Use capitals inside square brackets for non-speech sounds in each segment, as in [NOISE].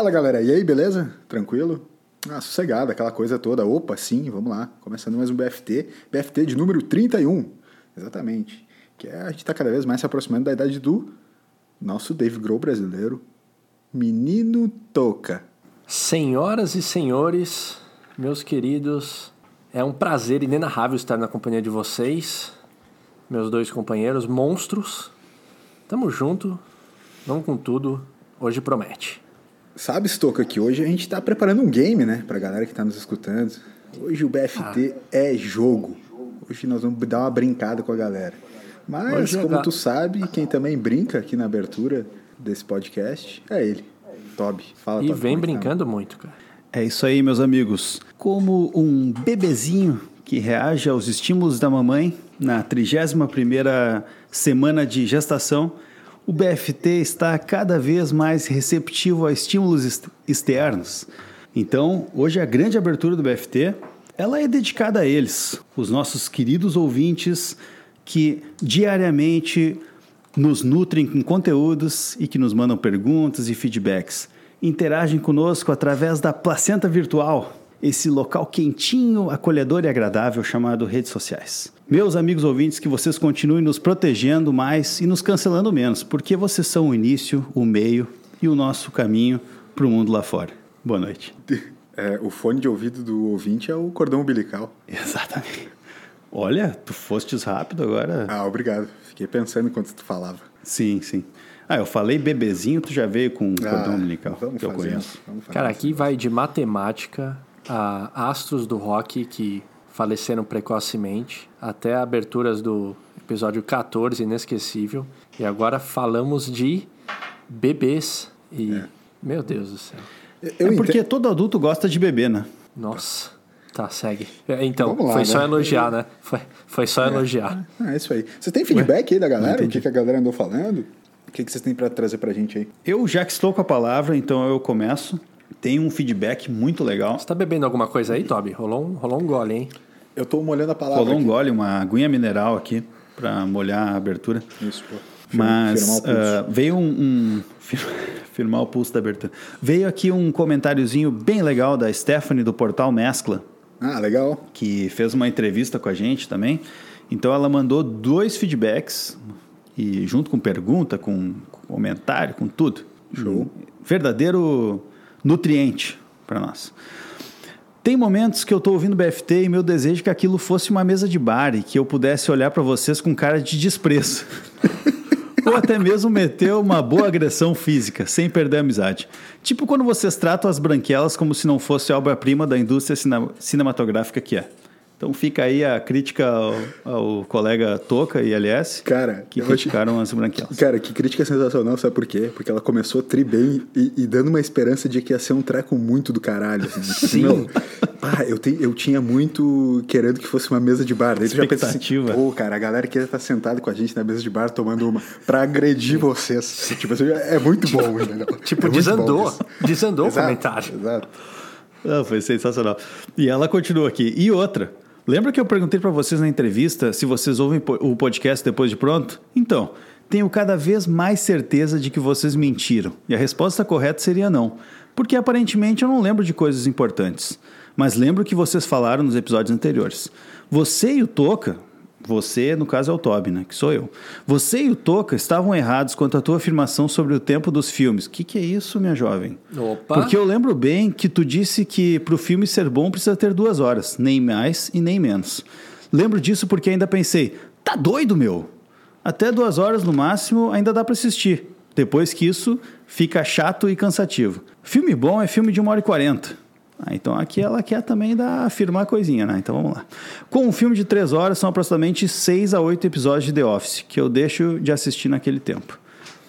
Fala galera, e aí, beleza? Tranquilo? Ah, sossegado, aquela coisa toda. Opa, sim, vamos lá. Começando mais um BFT. BFT de número 31. Exatamente. Que é, a gente está cada vez mais se aproximando da idade do nosso Dave Grohl brasileiro, Menino Toca. Senhoras e senhores, meus queridos, é um prazer inenarrável estar na companhia de vocês, meus dois companheiros monstros. Tamo junto, vamos com tudo, hoje promete. Sabe, Stoca, que hoje a gente está preparando um game, né, pra galera que está nos escutando. Hoje o BFT ah. é jogo. Hoje nós vamos dar uma brincada com a galera. Mas, hoje como é... tu sabe, quem também brinca aqui na abertura desse podcast é ele, Toby. Fala, e Toby, vem é tá? brincando tá? muito, cara. É isso aí, meus amigos. Como um bebezinho que reage aos estímulos da mamãe na 31ª semana de gestação, o BFT está cada vez mais receptivo a estímulos externos. Então, hoje a grande abertura do BFT, ela é dedicada a eles, os nossos queridos ouvintes que diariamente nos nutrem com conteúdos e que nos mandam perguntas e feedbacks. Interagem conosco através da placenta virtual, esse local quentinho, acolhedor e agradável chamado redes sociais. Meus amigos ouvintes, que vocês continuem nos protegendo mais e nos cancelando menos, porque vocês são o início, o meio e o nosso caminho para o mundo lá fora. Boa noite. [LAUGHS] É, o fone de ouvido do ouvinte é o cordão umbilical. Exatamente. Olha, tu fostes rápido agora. Ah, obrigado. Fiquei pensando enquanto tu falava. Sim, sim. Ah, eu falei bebezinho, tu já veio com ah, cordão umbilical, que eu conheço. Cara, aqui vai de matemática a astros do rock que faleceram precocemente, até aberturas do episódio 14, inesquecível. E agora falamos de bebês e. É. Meu Deus do céu. Eu é porque todo adulto gosta de beber, né? Nossa. Tá, segue. É, então, lá, foi né? só elogiar, né? Foi, foi só é, elogiar. É, é isso aí. Você tem feedback aí da galera? O que, que a galera andou falando? O que, que vocês têm para trazer pra gente aí? Eu já que estou com a palavra, então eu começo. Tem um feedback muito legal. Você tá bebendo alguma coisa aí, Toby? Rolou um, rolou um gole, hein? Eu tô molhando a palavra. Rolou um gole, uma aguinha mineral aqui para molhar a abertura. Isso, pô. Mas uh, veio um, um [LAUGHS] firmar o pulso da abertura. Veio aqui um comentáriozinho bem legal da Stephanie do portal Mescla. Ah, legal. Que fez uma entrevista com a gente também. Então ela mandou dois feedbacks e junto com pergunta, com comentário, com tudo. Show. Um verdadeiro nutriente para nós. Tem momentos que eu estou ouvindo BFT e meu desejo é que aquilo fosse uma mesa de bar e que eu pudesse olhar para vocês com cara de desprezo. [LAUGHS] Ou até mesmo meter uma boa agressão física, sem perder a amizade. Tipo quando vocês tratam as branquelas como se não fosse obra-prima da indústria cinematográfica que é. Então fica aí a crítica ao, ao colega Toca e LS, cara, que criticaram te... as branquelas. Cara, que crítica sensacional, sabe por quê? Porque ela começou tri bem e, e dando uma esperança de que ia ser um treco muito do caralho. Assim. Sim. Meu, ah, eu, te, eu tinha muito querendo que fosse uma mesa de bar. Daí tu já pensa assim, pô, cara, a galera que estar tá sentada com a gente na mesa de bar tomando uma pra agredir vocês. tipo assim, [LAUGHS] é muito bom, entendeu? tipo, é desandou. Desandou o comentário. Exato. Não, foi sensacional. E ela continua aqui. E outra, Lembra que eu perguntei para vocês na entrevista se vocês ouvem o podcast depois de pronto? Então, tenho cada vez mais certeza de que vocês mentiram. E a resposta correta seria não. Porque aparentemente eu não lembro de coisas importantes. Mas lembro que vocês falaram nos episódios anteriores. Você e o Toca, você, no caso, é o Toby, né? Que sou eu. Você e o Toca estavam errados quanto à tua afirmação sobre o tempo dos filmes. O que, que é isso, minha jovem? Opa! Porque eu lembro bem que tu disse que para o filme ser bom precisa ter duas horas, nem mais e nem menos. Lembro disso porque ainda pensei, tá doido, meu? Até duas horas no máximo ainda dá para assistir. Depois que isso, fica chato e cansativo. Filme bom é filme de uma hora e quarenta. Ah, então aqui ela quer também dar, afirmar coisinha, né? Então vamos lá. Com um filme de três horas, são aproximadamente seis a oito episódios de The Office, que eu deixo de assistir naquele tempo.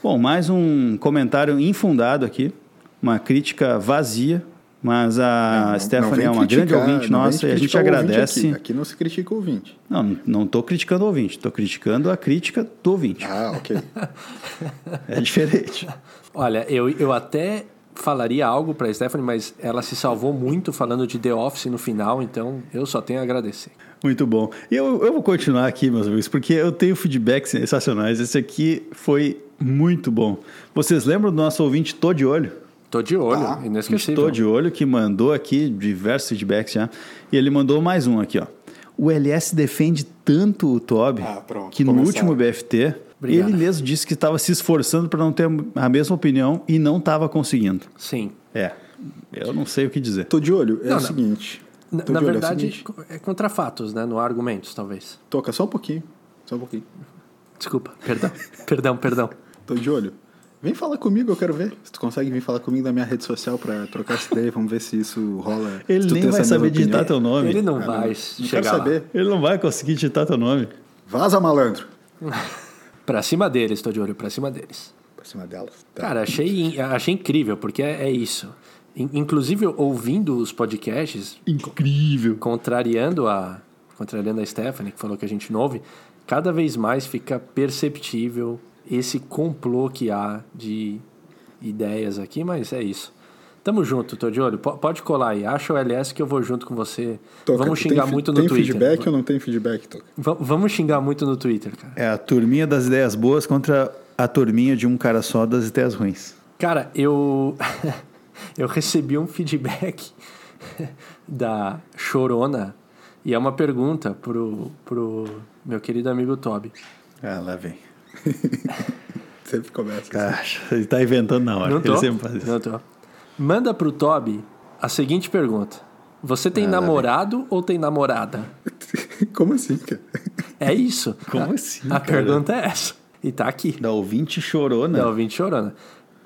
Bom, mais um comentário infundado aqui, uma crítica vazia, mas a não, Stephanie não é uma criticar, grande ouvinte nossa e a gente agradece. Aqui. aqui. não se critica o ouvinte. Não, não estou criticando o ouvinte, estou criticando a crítica do ouvinte. Ah, ok. [LAUGHS] é diferente. [LAUGHS] Olha, eu, eu até falaria algo para Stephanie, mas ela se salvou muito falando de The Office no final, então eu só tenho a agradecer. Muito bom. E eu, eu vou continuar aqui, meus amigos, porque eu tenho feedbacks sensacionais. Esse aqui foi muito bom. Vocês lembram do nosso ouvinte Tô de Olho? Tô de olho, Tá. inesquecível. Estou de olho que mandou aqui diversos feedbacks já. E ele mandou mais um aqui, ó. O LS defende tanto o Toby Ah, pronto, que no começaram. último BFT Obrigado. ele mesmo disse que estava se esforçando para não ter a mesma opinião e não estava conseguindo. Sim. É, eu não sei o que dizer. Tô de olho. É Não, o não. seguinte. Na, na olho, é verdade, seguinte. é contra fatos, né? No argumentos, talvez. Toca só um pouquinho. Só um pouquinho. Desculpa, perdão. [LAUGHS] perdão, perdão. Tô de olho. Vem falar comigo, eu quero ver. Se tu consegue vir falar comigo na minha rede social pra trocar essa ideia, vamos ver se isso rola. [LAUGHS] Ele nem vai saber digitar teu nome. Ele não Ah, vai não chegar quero lá. saber. Ele não vai conseguir digitar teu nome. Vaza, malandro. [LAUGHS] Pra cima deles, tô de olho, pra cima deles. Pra cima delas. Tá. Cara, achei, achei incrível, porque é, é isso. In- Inclusive, ouvindo os podcasts, Incrível. contrariando a, contrariando a Stephanie, que falou que a gente não ouve, cada vez mais fica perceptível esse complô que há de ideias aqui, mas é isso. Tamo junto, tô de olho. Po- Pode colar aí. Acha o LS que eu vou junto com você. Toca, Vamos xingar tem, muito no tem Twitter. feedback ou não tem feedback, Toca? Va- Vamos xingar muito no Twitter, cara. É a turminha das ideias boas contra a turminha de um cara só das ideias ruins. Cara, eu [LAUGHS] eu recebi um feedback [LAUGHS] da Chorona e é uma pergunta pro, pro meu querido amigo Toby. Ah, lá vem. [LAUGHS] Sempre começa. assim. Ah, ele tá inventando na hora. Não tô? Ele sempre faz isso. Não tô. Manda pro Toby a seguinte pergunta. Você tem Ah, namorado ou tem namorada? [LAUGHS] Como assim, cara? É isso. Como A- assim, A cara? pergunta é essa. E tá aqui. Da ouvinte chorou, né? Da ouvinte chorona.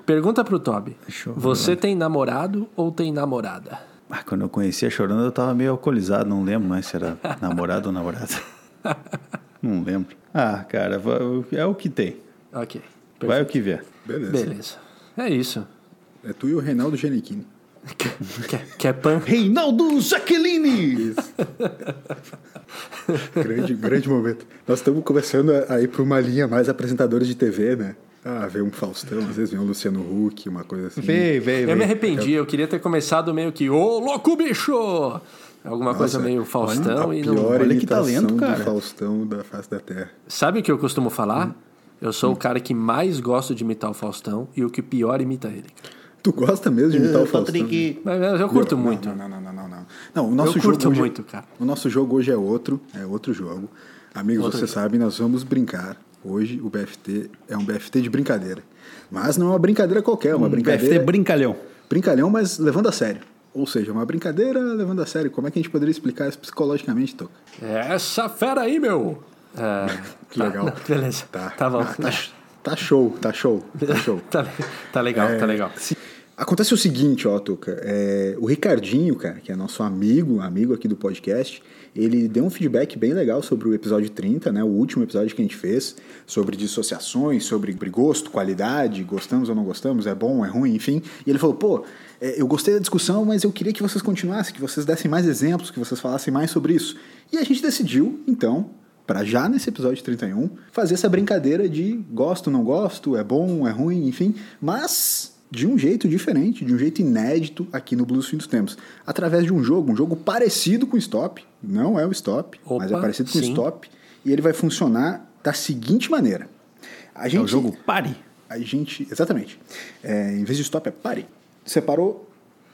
Pergunta pro Toby. Chorona. Você tem namorado ou tem namorada? Ah, quando eu conheci a Chorona, eu tava meio alcoolizado, não lembro mais se era [LAUGHS] namorado ou namorada. Não lembro. Ah, cara, é o que tem. Ok. Vai o que vier. Beleza. Beleza. É isso. É tu e o Reinaldo Giannichini. Quer, quer pan? Reinaldo Jaqueline! Isso. grande, grande momento. Nós estamos começando a, a ir para uma linha mais apresentadores de TV, né? Ah, vem um Faustão, às vezes vem um Luciano Huck, uma coisa assim. Vem, vem, Eu me arrependi, eu queria ter começado meio que, ô louco bicho! Alguma coisa meio Faustão a e não. pior Olha que talento, cara. do Faustão da face da Terra. Sabe o que eu costumo falar? Eu sou o cara que mais gosto de imitar o Faustão e o que pior imita ele. Tu gosta mesmo de imitar o Faustão? Patrick. Eu curto Não, muito. Não, não, não, não, não, não. O nosso Eu curto jogo hoje- muito, cara. O nosso jogo hoje é outro, é outro jogo. Amigos, Outro vocês jogo. sabem, nós vamos brincar. Hoje o BFT é um BFT de brincadeira. Mas não é uma brincadeira qualquer, é uma Um brincadeira. BFT brincalhão. Brincalhão, mas levando a sério. Ou seja, uma brincadeira levando a sério. Como é que a gente poderia explicar isso psicologicamente, Toca? É Essa fera aí, meu! É, [LAUGHS] Que tá, legal. não, [LAUGHS] beleza. Tá, Tá, bom. Ah, tá, tá show, tá show, tá [LAUGHS] show. Tá, tá legal, tá legal. Sim. Acontece o seguinte, ó, Tuca. é, o Ricardinho, cara, que é nosso amigo, amigo aqui do podcast, ele deu um feedback bem legal sobre o episódio 30, né? O último episódio que a gente fez, sobre dissociações, sobre gosto, qualidade, gostamos ou não gostamos, é bom, é ruim, enfim. E ele falou, pô, é, eu gostei da discussão, mas eu queria que vocês continuassem, que vocês dessem mais exemplos, que vocês falassem mais sobre isso. E a gente decidiu, então, para já nesse episódio 31, fazer essa brincadeira de gosto, não gosto, é bom, é ruim, enfim, mas de um jeito diferente, de um jeito inédito aqui no Blues Fim dos Tempos, através de um jogo, um jogo parecido com o Stop, não é o Stop, mas é Opa, parecido com o sim. Stop, e ele vai funcionar da seguinte maneira. A gente, É o jogo pare. a gente, exatamente. É, em vez de stop é pare. Separou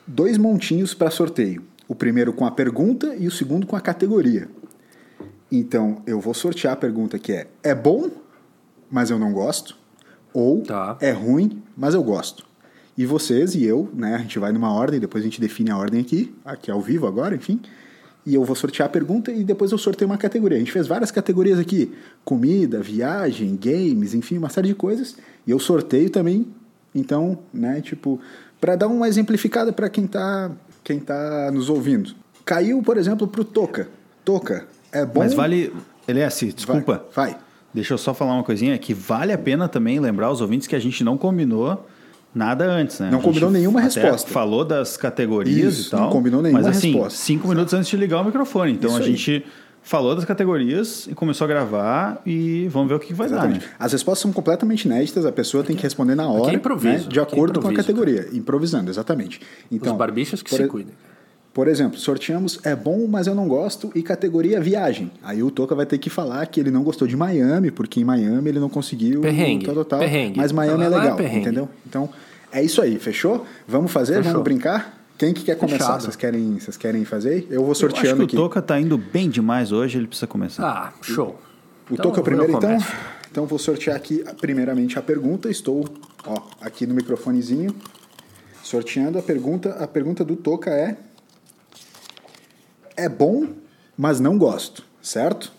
dois montinhos para sorteio. O primeiro com a pergunta e o segundo com a categoria. Então, eu vou sortear a pergunta que é: é bom, mas eu não gosto? Ou Tá. é ruim, mas eu gosto? E vocês e eu, né? A gente vai numa ordem, depois a gente define a ordem aqui, aqui ao vivo agora, enfim. E eu vou sortear a pergunta e depois eu sorteio uma categoria. A gente fez várias categorias aqui: comida, viagem, games, enfim, uma série de coisas. E eu sorteio também. Então, né, tipo, para dar uma exemplificada para quem tá, quem tá nos ouvindo. Caiu, por exemplo, pro Toca. Toca, é bom. Mas vale. LS, Vai, desculpa. Vai. Deixa eu só falar uma coisinha, que vale a pena também lembrar os ouvintes que a gente não combinou nada antes, né? Não combinou nenhuma até resposta. Falou das categorias Isso, e tal. não combinou nenhuma Mas assim, resposta. cinco minutos antes de ligar o microfone. Então Isso a aí. gente falou das categorias e começou a gravar e vamos ver o que, vai Exatamente. dar, né? As respostas são completamente inéditas, a pessoa tem que responder na hora, improviso, né, de é acordo com a improviso, categoria, improvisando, exatamente. Então, Os barbichos que por se cuidem. Por exemplo, sorteamos é bom, mas eu não gosto e categoria viagem. Aí o Toca vai ter que falar que ele não gostou de Miami, porque em Miami ele não conseguiu Perrengue, tal, tal, tal, perrengue. mas Miami Lá- é é legal, perrengue. entendeu? Então, É isso aí, fechou? Vamos fazer? Fechou. Vamos brincar? Quem que quer começar? Fechado. Vocês querem, vocês querem fazer? Eu vou Eu acho sorteando que o aqui. Toca tá indo bem demais hoje, ele precisa começar. Ah, show. O Então, Toca é o primeiro, eu então? Então vou sortear aqui primeiramente a pergunta. Estou ó, aqui no microfonezinho sorteando a pergunta. A pergunta do Toca é: É bom, mas não gosto, certo?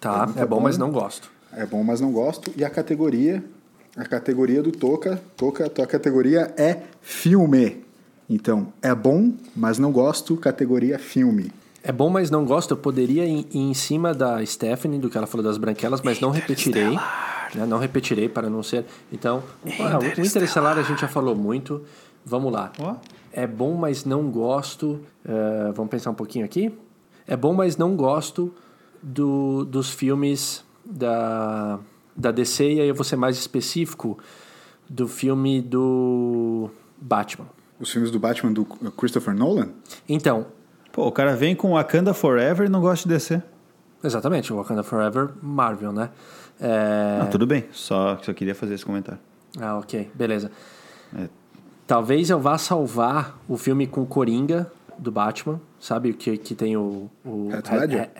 Tá, Pergunta é bom, bom. mas não gosto. É bom, mas não gosto. E a categoria, a categoria do Toca, Toca, a tua categoria é filme. Então, é bom, mas não gosto, categoria filme. É bom, mas não gosto. Eu poderia ir, em cima da Stephanie, do que ela falou das branquelas, mas não repetirei. Né? Não repetirei para não ser. Então, o Interestelar a gente já falou muito. Vamos lá. Ó. É bom, mas não gosto. eh, vamos pensar um pouquinho aqui. É bom, mas não gosto do, dos filmes da, da DC, e aí eu vou ser mais específico do filme do Batman. Os filmes do Batman do Christopher Nolan? Então, Pô, o cara vem com Wakanda Forever e não gosta de descer. exatamente, Wakanda Forever, Marvel, né? É... Ah, tudo bem, só, só queria fazer esse comentário. Ah, ok, beleza. É. Talvez eu vá salvar o filme com Coringa do Batman, sabe? Que, que tem o. o Heath- Ledger?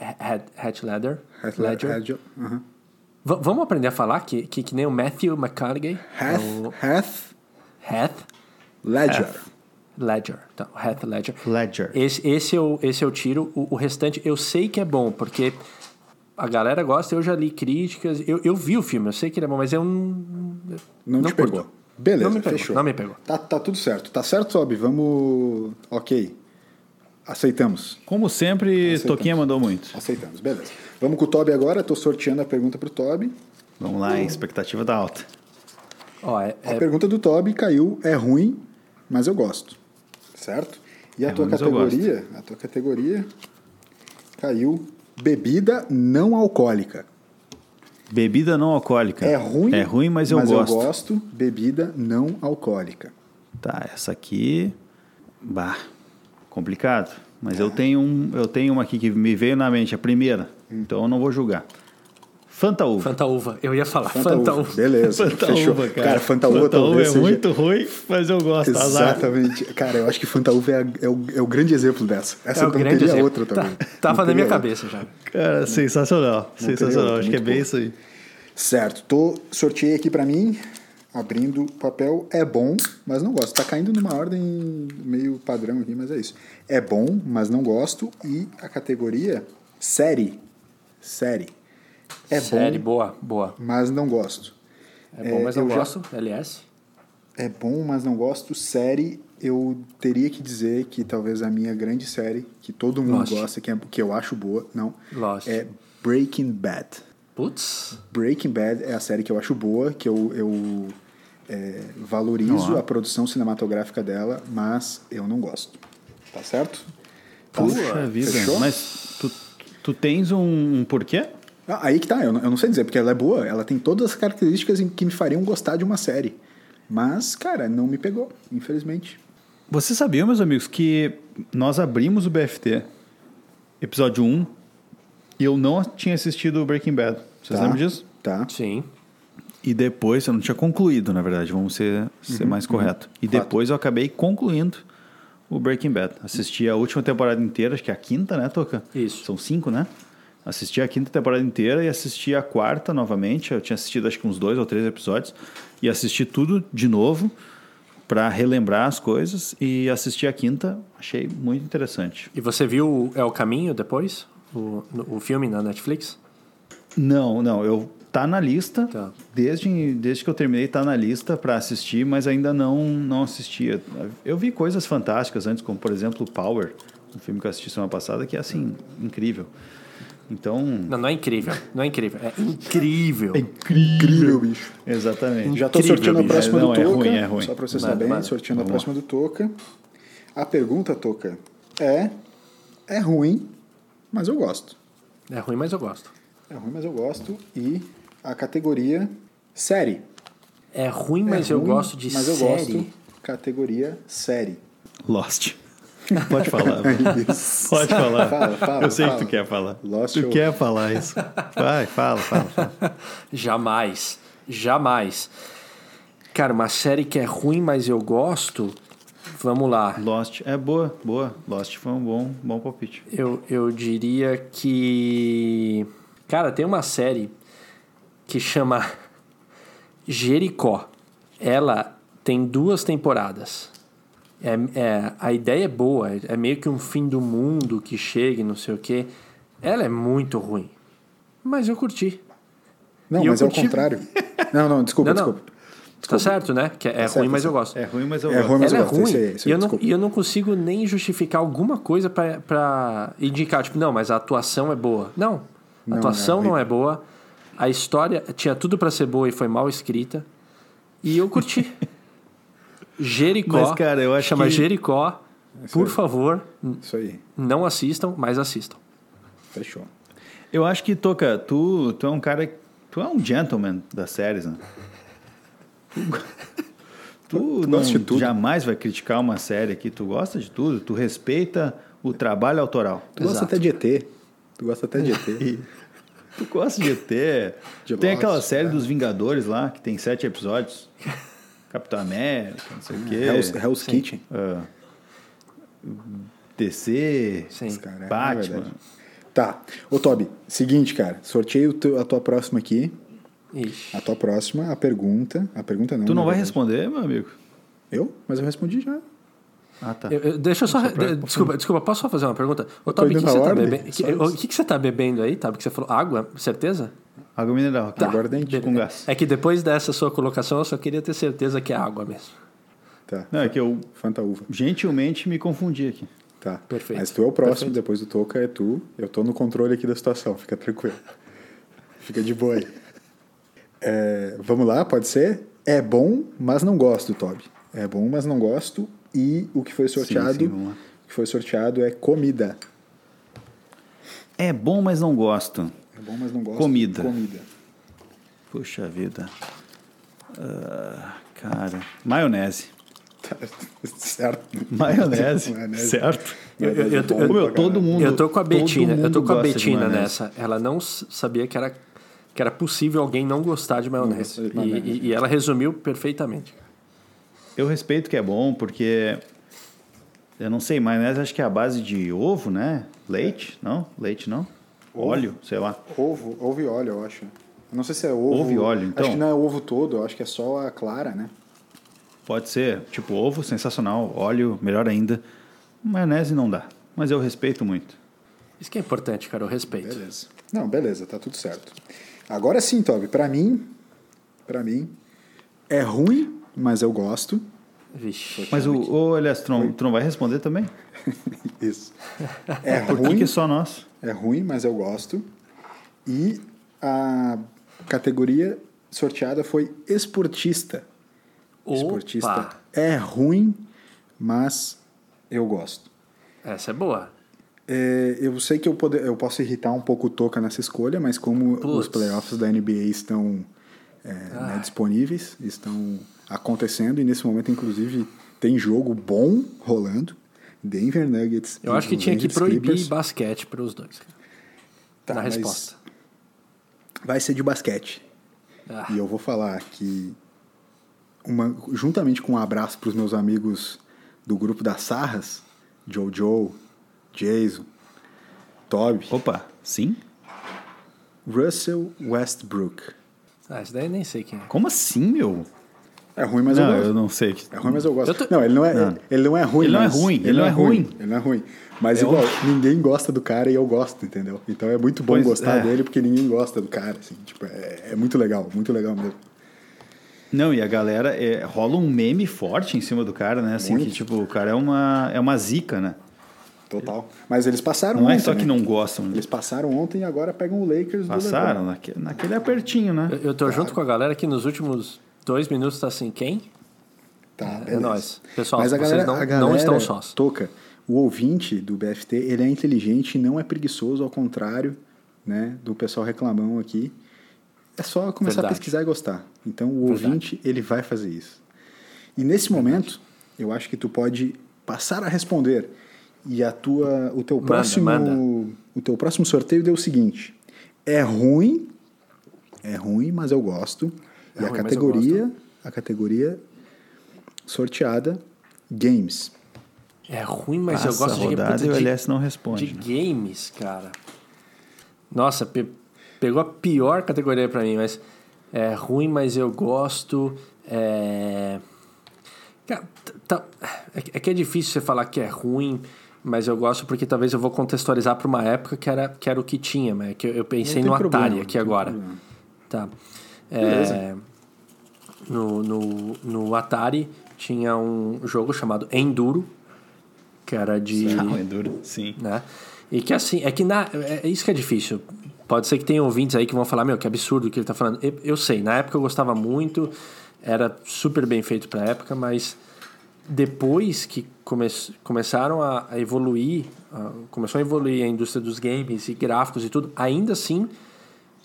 Heath Ledger. Heath Ledger. Uhum. V- vamos aprender a falar que, que, que nem o Matthew McConaughey. Heath, o Heath Heath Ledger. Ledger. Então, Heath Ledger. Ledger. Esse, esse, eu, esse eu tiro. O, o restante eu sei que é bom, porque a galera gosta, eu já li críticas. Eu, eu vi o filme, eu sei que ele é bom, mas eu não. Não, te curto. pegou. Beleza, Não me pegou, fechou. não me pegou. Tá, tá tudo certo. Tá certo, Sob? Vamos... Ok. Aceitamos. Como sempre, Aceitamos. Toquinha mandou muito. Aceitamos, beleza. Vamos com o Toby agora. Tô sorteando a pergunta pro Toby. Vamos lá, hein? expectativa tá alta. Ó, é, A é- pergunta do Toby caiu, é ruim, mas eu gosto. Certo? E a É tua ruim, categoria, a tua categoria caiu bebida não alcoólica. Bebida não alcoólica. É ruim, É ruim, mas eu gosto. gosto. Bebida não alcoólica. Tá, essa aqui. Bah, complicado. Mas eu tenho um, eu tenho uma aqui que me veio na mente, a primeira. Então eu não vou julgar. Fanta uva. Fanta Uva. Eu ia falar Fanta, Fanta, uva. Uva. Beleza, Fanta fechou. uva, cara. cara, Fanta uva talvez é seja... muito ruim, mas eu gosto. azar. Exatamente. Cara, eu acho que Fanta uva é, a- é o, é o grande exemplo dessa. Essa É o não grande teria exemplo. outra também. Tá, Não tava na minha outra. cabeça já. Cara, sensacional. teria Sensacional. outra, Acho que é bem bom. isso aí. Certo, tô, sorteei aqui pra mim, abrindo o papel, é bom, mas não gosto. Tá caindo numa ordem meio padrão aqui, mas é isso. É bom, mas não gosto. E a categoria série. Série. É Série, bom, boa, boa. mas não gosto. É bom, É, mas não eu já- gosto. LS. É bom, mas não gosto. Série, eu teria que dizer que talvez a minha grande série, que todo mundo Lost. gosta, que, é, que eu acho boa, não, Lost. é Breaking Bad. Putz. Breaking Bad é a série que eu acho boa, que eu, eu é, valorizo a produção cinematográfica dela, mas eu não gosto. Tá certo? Tá. Puxa vida. Fechou? Mas tu, tu tens um, um porquê? Ah, aí que tá, eu não, eu não sei dizer, porque ela é boa, ela tem todas as características que me fariam gostar de uma série. Mas, cara, não me pegou, infelizmente. Você sabia, meus amigos, que nós abrimos o BFT, episódio 1, e eu não tinha assistido o Breaking Bad. Vocês Tá? lembram disso? Tá. Sim. E depois, eu não tinha concluído, na verdade, vamos ser, ser mais correto. E Fato. depois eu acabei concluindo o Breaking Bad. Assisti a última temporada inteira, acho que é a quinta, né, Toca? Isso. São cinco, né? Assisti a quinta temporada inteira e assisti a quarta novamente. Eu tinha assistido acho que uns dois ou três episódios. E assisti tudo de novo para relembrar as coisas. E assisti a quinta, achei muito interessante. E você viu É o Caminho depois? O, no- o filme na Netflix? Não, não, eu tá na lista. Tá. Desde, desde que eu terminei, tá na lista para assistir, mas ainda não, não assistia. Eu vi coisas fantásticas antes, como por exemplo Power, um filme que eu assisti semana passada, que é assim, incrível. Então. Não, não é incrível. Não é incrível. É incrível. Incrível, bicho. Exatamente. Já tô Incrível, sorteando a bicho. próxima Não, do é Toca. ruim, é ruim. Só pra você Manda, saber, manda. sorteando a próxima do Toca. A pergunta, Toca, é... É ruim, mas eu gosto. É ruim, mas eu gosto. É ruim, mas eu gosto. E a categoria série. É ruim, É mas eu ruim, gosto de mas eu série. gosto. Categoria série. Lost. Pode falar. [LAUGHS] Isso. Pode falar. Fala, fala, eu sei fala. que tu quer falar. Lost tu eu- quer falar isso. Vai, fala, fala, fala. [LAUGHS] Jamais. Jamais. Cara, uma série que é ruim, mas eu gosto. Vamos lá. Lost. É boa, boa. Lost foi um bom, bom palpite. Eu, eu diria que. Cara, tem uma série que chama [LAUGHS] Jericó. Ela tem duas temporadas. É, é, a ideia é boa, é meio que um fim do mundo que chega e não sei o quê. Ela é muito ruim. Mas eu curti. Não, E mas é o contrário. Não, não, desculpa, [LAUGHS] Não, não. desculpa. Tá certo, né? Que é, Tá certo, ruim, mas tá eu gosto. É ruim, mas eu É gosto. ruim, mas Ela eu é gosto. ruim. Isso aí, isso e, eu não, desculpa. e eu não consigo nem justificar alguma coisa pra, pra indicar, tipo, não, mas a atuação é boa. Não, a Não, atuação é não é boa. A história tinha tudo pra ser boa e foi mal escrita. E eu curti. [LAUGHS] Jericó. Mas, cara, eu acho chama que- Jericó. Por aí. favor, Isso aí. não assistam, mas assistam. Fechou. Eu acho que, Toca, tu, tu é um cara. Tu é um gentleman das séries, né? Tu, tu não gosta jamais vai criticar uma série aqui. Tu gosta de tudo. Tu respeita o trabalho autoral. Tu gosta Exato. até de ET. Tu gosta até de ET. [LAUGHS] Tu gosta de ET. De tem Lost, aquela série é. dos Vingadores lá, que tem sete episódios. Capitão América, não sei o quê. Hell's, Hell's Kitchen. Ah, DC, Sim. Cara, é Batman. verdade. Tá. Ô, Toby, seguinte, cara. Sorteio teu- a tua próxima aqui. Ixi. A tua próxima, a pergunta. A pergunta não. tu não na vai verdade. responder, meu amigo? Eu? Mas eu respondi já. Ah, tá. Eu- eu- deixa eu só. de- desculpa, desculpa, posso só fazer uma pergunta? Ô, Toby, o que, que você tá bebendo? que-. O que, que você tá bebendo aí, tá? Porque você falou água, certeza? Água mineral. Tá. Agora dente. Com gás. É que depois dessa sua colocação, eu só queria ter certeza que é água mesmo. Tá. Não, é que eu Fanta uva. gentilmente me confundi aqui. Tá. Perfeito. Mas tu é o próximo, Perfeito. depois do Toca é tu. Eu tô no controle aqui da situação, fica tranquilo. [LAUGHS] Fica de boa aí. É, vamos lá, pode ser? É bom, mas não gosto, Toby. É bom, mas não gosto. E o que foi sorteado, sim, vamos lá. o que foi sorteado é comida. É bom, mas não gosto. É bom, mas não gosto. Comida. Comida. Puxa vida. Ah, cara. Maionese. [LAUGHS] Certo. Maionese. [LAUGHS] Maionese. Certo. Eu- eu- eu- é eu- meu, todo mundo. eu tô com a Betina, eu tô com a Betina nessa. Ela não sabia que era, que era possível alguém não gostar de maionese. de E-. E, e ela resumiu perfeitamente. Eu respeito que é bom, porque. Eu não sei, maionese acho que é a base de ovo, né? Leite? Não? Leite não? Ovo. Óleo, sei lá. Ovo, ovo e óleo, eu acho. Eu não sei se é ovo. Ovo e óleo, então. Acho que não é ovo todo, eu acho que é só a clara, né? Pode ser, tipo, ovo, sensacional. Óleo, melhor ainda. Maionese não dá. Mas eu respeito muito. Isso que é importante, cara, o respeito. Beleza. Não, beleza, tá tudo certo. Agora sim, Toby, pra mim, pra mim, é ruim, mas eu gosto. Vixe. Mas o, ô, aliás, tu não, tu não vai responder também? [LAUGHS] Isso. É [LAUGHS] Por ruim, que é só nós? é ruim, mas eu gosto. E a categoria sorteada foi esportista. Esportista Opa! é ruim, mas eu gosto. Essa é boa. É, eu sei que eu, pode, eu posso irritar um pouco o Toca nessa escolha, mas como os playoffs da NBA estão é, né, disponíveis, estão acontecendo, e nesse momento, inclusive, tem jogo bom rolando. Denver Nuggets. Eu acho que tinha que Angeles proibir Clippers. basquete para os dois. Tá, na resposta. Vai ser de basquete. Ah, E eu vou falar que, uma, juntamente com um abraço para os meus amigos do grupo das Sarras, Jojo, Jason, Toby, Opa, sim? Russell Westbrook. ah, isso daí eu nem sei quem é. Como assim, meu? É ruim, mas eu não, gosto. eu não sei. É ruim, mas eu gosto. Eu tô- Não, ele não é, Não. ele não é ruim. Ele não é ruim, ele não é ruim. Ele não é ruim. Mas É igual, ninguém gosta do cara e eu gosto, entendeu? Então é muito bom Pois gostar é. dele porque ninguém gosta do cara, assim. Tipo, é, é muito legal, muito legal mesmo. Não, e a galera, é, rola um meme forte em cima do cara, né? Assim, Muito. que tipo, o cara é uma, é uma zica, né? Total. Mas eles passaram Não ontem, é só que né? não gostam. Eles passaram ontem e agora pegam o Lakers Passaram do naquele, naquele apertinho, né? Eu, eu tô junto com a galera que nos últimos dois minutos tá assim, quem? Tá, É beleza. nóis. Pessoal, Mas a vocês galera, não- a não galera estão sós. Toca, o ouvinte do BFT, ele é inteligente e não é preguiçoso, ao contrário né, do pessoal reclamão aqui. É só começar Verdade. a pesquisar e gostar. Então, o Verdade. ouvinte, ele vai fazer isso. E nesse momento, eu acho que tu pode passar a responder. E a tua, o teu Manda, próximo, manda. o teu próximo sorteio deu o seguinte: é ruim, é ruim, mas eu gosto. É e a ruim, eu categoria, a categoria sorteada Games. É ruim, mas Passa eu gosto a de rodada e o de- LS não de responde. né? games, cara. Nossa, pe- pegou a pior categoria pra mim, mas é ruim, mas eu gosto. É, é que- é que é difícil você falar que é ruim, mas eu gosto porque talvez eu vou contextualizar pra uma época que era, que era o que tinha, mas é que eu, eu pensei no tem Atari problema, aqui agora. problema. Tá. Beleza. No, no, no Atari tinha um jogo chamado Enduro, que era de Ah, o Enduro, sim. né? E que assim, é que na, é é isso que é difícil. Pode ser que tenha ouvintes aí que vão falar, meu, que absurdo o que ele tá falando. Eu, eu sei, na época eu gostava muito, era super bem feito pra época, mas depois que come, começaram a, a evoluir, a- começou a evoluir a indústria dos games e gráficos e tudo, ainda assim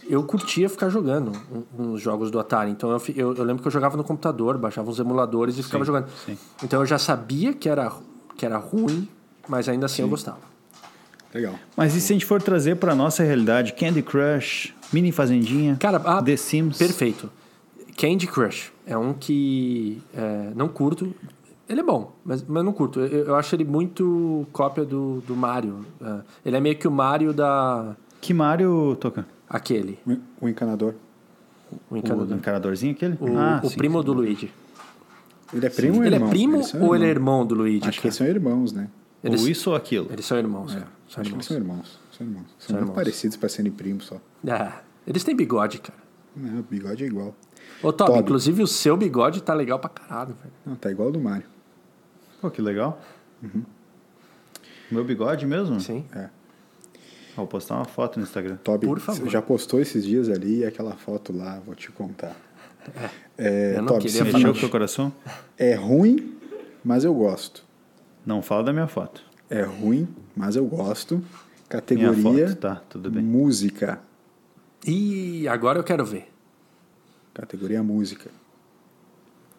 eu curtia ficar jogando um- uns jogos do Atari. Então eu, eu, eu lembro que eu jogava no computador, baixava uns emuladores e ficava jogando. sim. Então eu já sabia que era, que era ruim, mas ainda assim eu gostava. Legal. Mas e se a gente for trazer para nossa realidade, Candy Crush, Mini Fazendinha, Cara, ah, The Sims. Perfeito. Candy Crush é um que é, não curto. Ele é bom, mas, mas não curto. Eu, eu acho ele muito cópia do, do Mario. É, ele é meio que o Mario da. Que Mario toca? Aquele. O encanador. O O encanador. encanadorzinho aquele? O, ah, o sim. primo do Luigi. Ele é primo ou ele irmão? é primo são ou ele é irmão do Luigi? Acho que cara? eles são irmãos, né? Eles- Ou isso ou aquilo. Eles são irmãos. cara. São Acho que irmãos. eles são irmãos. São irmãos. São, São muito irmãos. parecidos pra serem primos só. É, eles têm bigode, cara. Não, o bigode é igual. Ô, Toby. inclusive o seu bigode tá legal pra caralho, velho. Não, tá igual ao do Mario. Pô, que legal. Meu bigode mesmo? Sim. É. Vou postar uma foto no Instagram. Toby Por favor. já postou esses dias ali e aquela foto lá, vou te contar. É, Eu não Toby, queria. Mexeu com o teu coração? é ruim, mas eu gosto. Não fala da minha foto. É ruim, mas eu gosto. Minha Categoria foto, tá, tudo bem. música. E agora eu quero ver. Categoria música.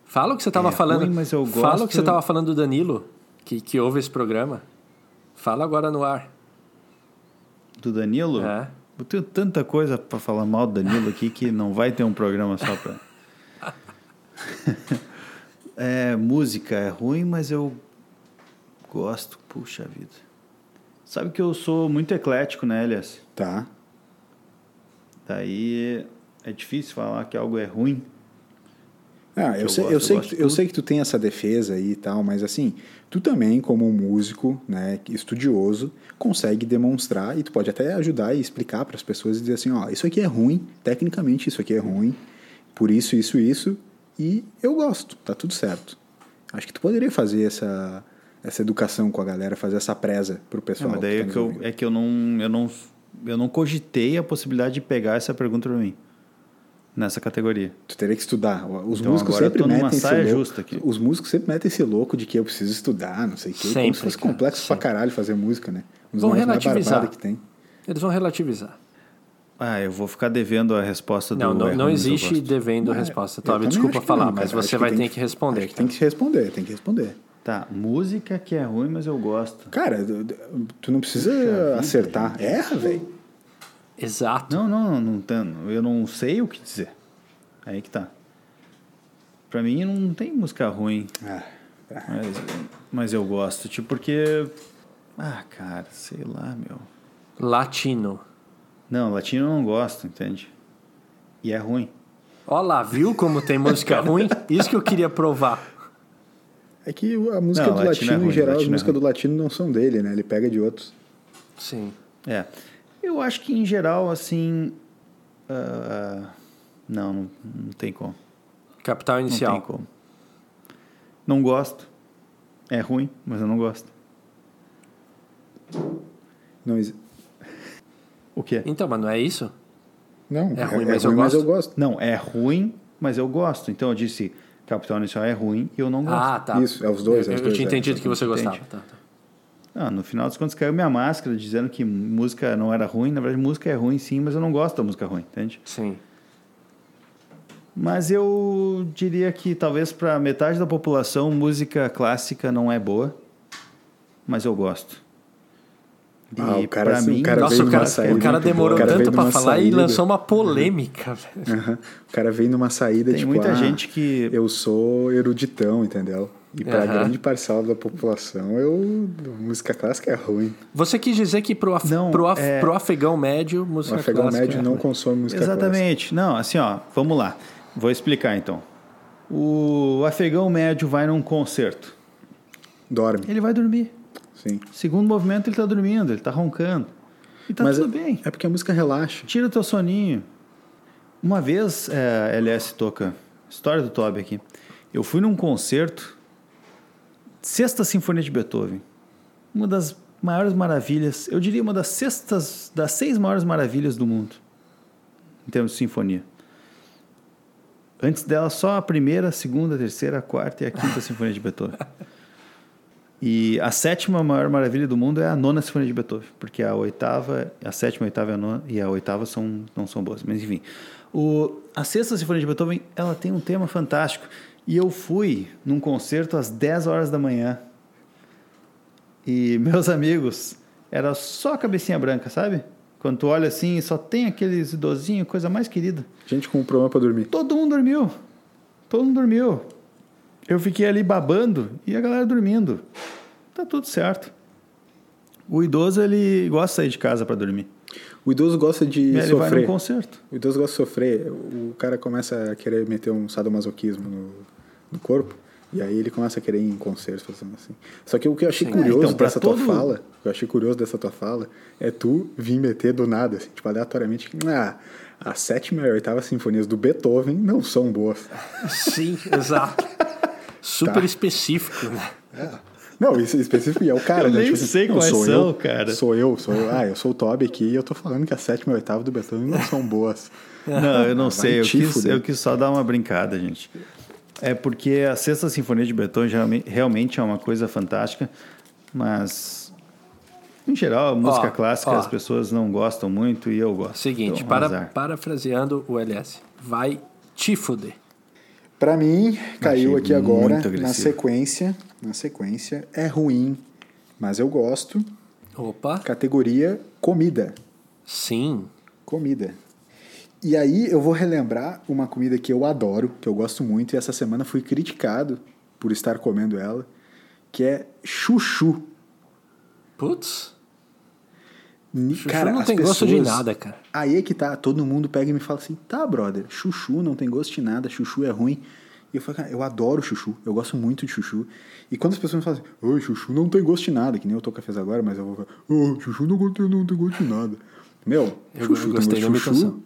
Fala o que você tava É falando. ruim, mas eu Fala o gosto- que você tava falando do Danilo, que, que ouve esse programa. Fala agora no ar. Do Danilo? É. Eu tenho tanta coisa pra falar mal do Danilo aqui que não vai ter um programa só pra. [LAUGHS] é, música é ruim, mas eu gosto. Puxa vida. Sabe que eu sou muito eclético, né, Elias? Tá. Daí é difícil falar que algo é ruim. Ah, Que eu, eu sei, gosto, eu, eu sei gosto que, eu sei que tu tem essa defesa aí e tal, mas assim, tu também, como um músico, né, estudioso, consegue demonstrar e tu pode até ajudar e explicar para as pessoas e dizer assim, ó, isso aqui é ruim, tecnicamente isso aqui é ruim, por isso, isso, isso, e eu gosto, tá tudo certo. Acho que tu poderia fazer essa, essa educação com a galera, fazer essa presa pro É, pessoal. mas daí que é tá que, nos eu, é que eu não, eu não eu não cogitei a possibilidade de pegar essa pergunta pra mim. Nessa categoria. Tu teria que estudar. Os Então, músicos agora eu sempre metem esse saia louco. justa aqui. Os músicos sempre metem esse louco de que eu preciso estudar, não sei o quê. como Sempre, se fosse cara, complexo pra sempre. caralho fazer música, né? Um Vão relativizar. que tem. Eles vão relativizar. Ah, eu vou ficar devendo a resposta Não, do não, não existe devendo a resposta. Toby, também desculpa que falar, não, mas você vai ter que responder. Acho que tem que se responder, tem que responder. Tá, música que é ruim, mas eu gosto. Cara, tu não precisa acertar. Erra, velho. Exato. Não, não, não tem, eu não sei o que dizer. Aí que tá. Pra mim não tem música ruim, Ah, mas, mas eu gosto. Tipo, porque. Ah, cara, sei lá, meu. Latino. Não, latino eu não gosto, entende? E é ruim. Ó lá, viu como tem música [LAUGHS] ruim? Isso que eu queria provar. É que a música Não, do latino latino, é ruim, em geral, as latino é músicas ruim. do latino não são dele, né? Ele pega de outros. Sim. É. Eu acho que em geral, assim. ah, não, não, não tem como. Capital Não tem inicial. como. Não gosto. É ruim, mas eu não gosto. Não, exi- O quê? Então, mas não é isso? não É ruim, mas eu gosto. gosto. Não, é ruim, mas eu gosto. Então eu disse Capital Inicial é ruim e eu não gosto. Ah, tá. Isso, é os dois, Eu, é os eu dois, tinha é, entendido que você gostava. Tá, tá. Ah, no final dos contos caiu minha máscara dizendo que música não era ruim. Na verdade, música é ruim sim, mas eu não gosto da música ruim, entende? Sim. Mas eu diria que talvez para metade da população música clássica não é boa, mas eu gosto. Ah, e o cara- pra assim, o mim, cara Nossa, veio o cara, o cara demorou O cara tanto veio pra numa falar e saída. lançou uma polêmica, velho. Aham. O cara vem numa saída Tem tipo, muita ah, gente que- eu sou eruditão, entendeu? E pra Aham. grande parcela da população, eu música clássica é ruim. Você quis dizer que pro, af, Não, pro, af, é- pro afegão médio, O música afegão clássica médio é não ruim. consome música Exatamente. Não, assim, ó, vamos lá. Vou explicar então. O afegão médio vai num concerto. clássica. Dorme, Ele vai dormir. sim. Segundo movimento, ele tá dormindo, ele tá roncando. E tá Mas tudo é, bem. é porque a música relaxa. Tira o teu soninho. Uma vez, é, a LS toca, história do Toby aqui. Eu fui num concerto, Sexta Sinfonia de Beethoven. Uma das maiores maravilhas, eu diria uma das sextas, das seis maiores maravilhas do mundo, em termos de sinfonia. Antes dela, só a primeira, a segunda, a terceira, a quarta e a quinta Sinfonia de Beethoven. E a sétima maior maravilha do mundo é a nona sinfonia de Beethoven, porque a oitava, a sétima, a oitava e a nona e a oitava são, não são boas. Mas enfim, o, a sexta sinfonia de Beethoven ela tem um tema fantástico. E eu fui num concerto às 10 horas da manhã. E [LAUGHS] meus amigos, era só cabecinha branca, sabe? Quando tu olha assim, só tem aqueles idosinhos, coisa mais querida. Gente com um problema pra dormir. Todo mundo dormiu. Todo mundo dormiu. Eu fiquei ali babando e a galera dormindo. Tá tudo certo. O idoso, ele gosta de sair de casa para dormir. O idoso gosta de E ele vai num sofrer. concerto. O idoso gosta de sofrer. O cara começa a querer meter um sadomasoquismo no, no corpo. E aí ele começa a querer ir em concertos fazendo assim. Só que o que eu achei Sim. curioso É, então, dessa tua todo- fala, o que eu achei curioso dessa tua fala, é tu vir meter do nada, assim, tipo, aleatoriamente, ah, a sétima e a oitava sinfonias do Beethoven não são boas. Sim, exato. Super Tá. específico, né? Não, isso é específico e é o cara, Eu né? nem Tipo assim, sei não, quais sou são, eu, cara. Sou eu, sou eu. Ah, eu sou o Toby aqui e eu tô falando que a sétima e a oitava do Beethoven não são boas. Não, eu não Ah, sei. Eu quis, eu quis só dar uma brincada, gente. É porque a Sexta Sinfonia de Beethoven realmente é uma coisa fantástica, mas... Em geral, a música Ó, clássica ó. as pessoas não gostam muito e eu gosto. Seguinte, Então, para, azar. parafraseando o LS. Vai te fuder. Pra mim, caiu Achei aqui agora, agressivo. na sequência, na sequência, é ruim, mas eu gosto. Opa, Categoria comida. sim. Comida. E aí eu vou relembrar uma comida que eu adoro, que eu gosto muito, e essa semana fui criticado por estar comendo ela, que é chuchu. Putz, chuchu não tem gosto de nada, cara. Aí é que tá, todo mundo pega e me fala assim, tá, brother, chuchu não tem gosto de nada, chuchu é ruim. E eu falo, cara, eu adoro chuchu, eu gosto muito de chuchu. E quando as pessoas me falam assim, oi, chuchu não tem gosto de nada, que nem eu tô fez agora, mas eu vou falar, oh, chuchu não, tem- não tem gosto de nada. Meu, Eu- chuchu eu tem gostei gosto de chuchu.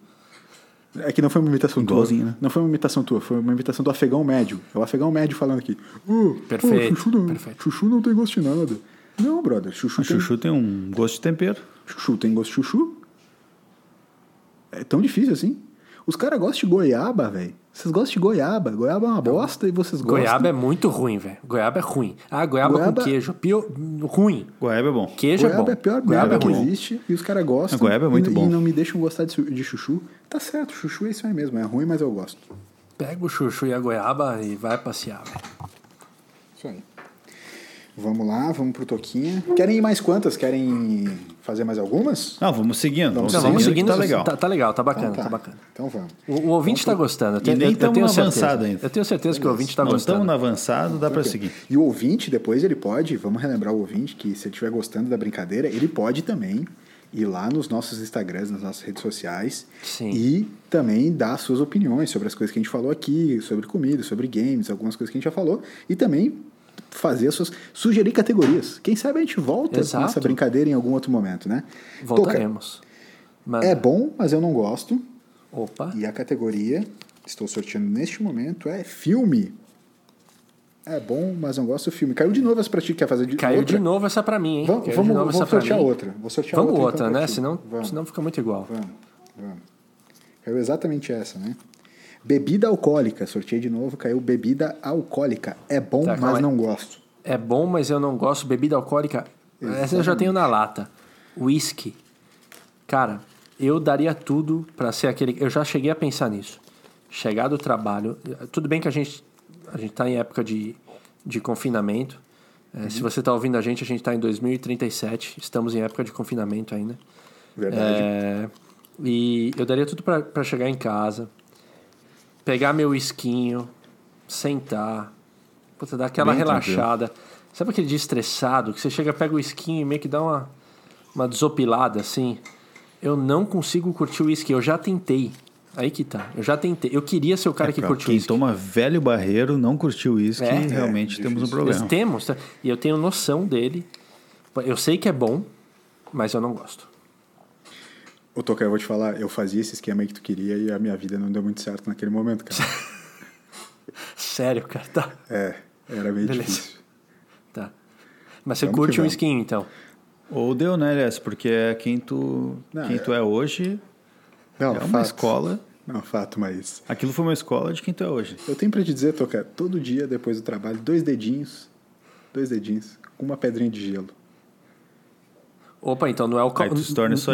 É que não foi uma imitação Igualzinho, tua. né? Não foi uma imitação tua, foi uma imitação do afegão médio. É o afegão médio falando aqui. Oh, Perfeito, oh, chuchu, não, perfeito. chuchu não tem gosto de nada. Não, brother, chuchu tem, chuchu tem um gosto de tempero. chuchu tem gosto de chuchu. É tão difícil assim. Os caras gostam de goiaba, velho. Vocês gostam de goiaba. Goiaba é uma bosta e vocês gostam. Goiaba é muito ruim, velho. Goiaba é ruim. Ah, goiaba, Goiaba- com queijo. Pio... Ruim. Goiaba é bom. Queijo é Goiaba bom. é a pior goiaba é que existe e os caras gostam. A goiaba é muito e, bom. E não me deixam gostar de, de chuchu. Tá certo, chuchu é isso aí mesmo. É ruim, mas eu gosto. Pega o chuchu e a goiaba e vai passear, velho. Isso aí. Vamos lá, vamos pro Toquinha. Querem ir mais quantas? Querem fazer mais algumas? Não, vamos seguindo. Vamos, Vamos Não, seguindo, vamos que seguindo. Tá legal. Tá, tá legal, tá bacana, Então tá bacana. Então vamos. O, o ouvinte está gostando. Eu tenho, nem eu- eu tamo tenho no certeza. avançado ainda. Eu tenho certeza que o ouvinte está Não gostando. estamos no avançado, dá para seguir. E o ouvinte, depois ele pode, vamos relembrar o ouvinte que se ele estiver gostando da brincadeira, ele pode também ir lá nos nossos Instagrams, nas nossas redes sociais Sim. e também dar suas opiniões sobre as coisas que a gente falou aqui, sobre comida, sobre games, algumas coisas que a gente já falou e também fazer as suas sugerir categorias. Quem sabe a gente volta Exato. nessa brincadeira em algum outro momento, né? Voltaremos. Manda. é bom, mas eu não gosto. Opa. E a categoria, estou sorteando neste momento, é filme. É bom, mas não gosto do filme. Caiu de novo essa pra ti, quer fazer de Caiu outra? de novo essa pra mim, hein? Vamos, Caiu vamos, vamos sortear outra. Vou sortear Vamos outra, outra, então, né? Senão, Vamos, senão fica muito igual. vamos, vamos. Caiu exatamente essa, né? Bebida alcoólica. Sorteei de novo, caiu bebida alcoólica. É bom, Tá, mas não gosto. É bom, mas eu não gosto. Bebida alcoólica. Essa eu já tenho na lata. Whisky. Cara, eu daria tudo pra ser aquele. Eu já cheguei a pensar nisso. Chegar do trabalho. Tudo bem que a gente, a gente tá em época de, de confinamento. É, Se você está ouvindo a gente, a gente está em 2037. Estamos em época de confinamento ainda. Verdade. É, e eu daria tudo pra chegar em casa, pegar meu esquinho, sentar, puta, dar aquela Bem relaxada. Sabe aquele dia estressado que você chega, pega o esquinho e meio que dá uma, uma desopilada assim? Eu não consigo curtir o uísque. Eu já tentei. Aí que tá. Eu já tentei. Eu queria ser o cara que Pra curte o quem toma velho barreiro, não curtiu o uísque, É. realmente É, temos um problema. Nós temos. tá? E eu tenho noção dele. Eu sei que é bom, mas eu não gosto. Ô, Toca, eu vou te falar, eu fazia esse esquema aí que tu queria e a minha vida não deu muito certo naquele momento, cara. [LAUGHS] Sério, cara. Tá. é, era meio Beleza. difícil. tá. Mas você Vamos curte um vamos. esquinho, então. Ou deu, né, Elias? Porque é quem tu, Não, quem é- tu é hoje Não, é uma fato. escola. Não, fato, mas... Aquilo foi uma escola de quem tu é hoje. Eu tenho pra te dizer, Toca, todo dia depois do trabalho, dois dedinhos, dois dedinhos, com uma pedrinha de gelo. Opa, então não é o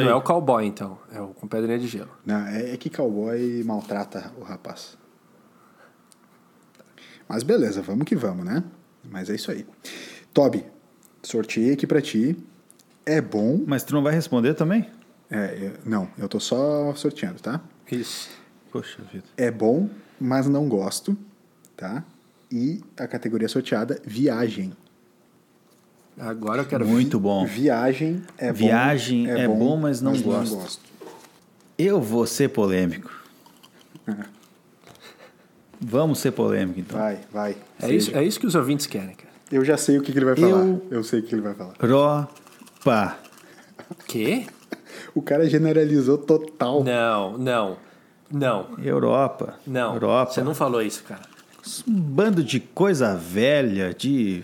não é o cowboy, então. É o com pedrinha de gelo. Não, é, é que cowboy maltrata o rapaz. Mas beleza, vamos que vamos, né? Mas é isso aí. Toby, sorteei aqui pra ti. É bom. Mas tu não vai responder também? É, eu- não, eu tô só sorteando, tá? Isso. Poxa vida. É bom, mas não gosto, tá? E a categoria sorteada, viagem. Agora eu quero Muito bom. Viagem é bom. Viagem é bom, mas não gosto. Eu vou ser polêmico. [LAUGHS] Vamos ser polêmico, então. Vai, vai. É seja. isso, é isso que os ouvintes querem, cara. Eu já sei o que, que ele vai falar. Eu- Eu sei o que ele vai falar. Europa. Quê? O cara generalizou total. Não, não. Não. Europa. Não. Europa. Você não falou isso, cara. Um bando de coisa velha, de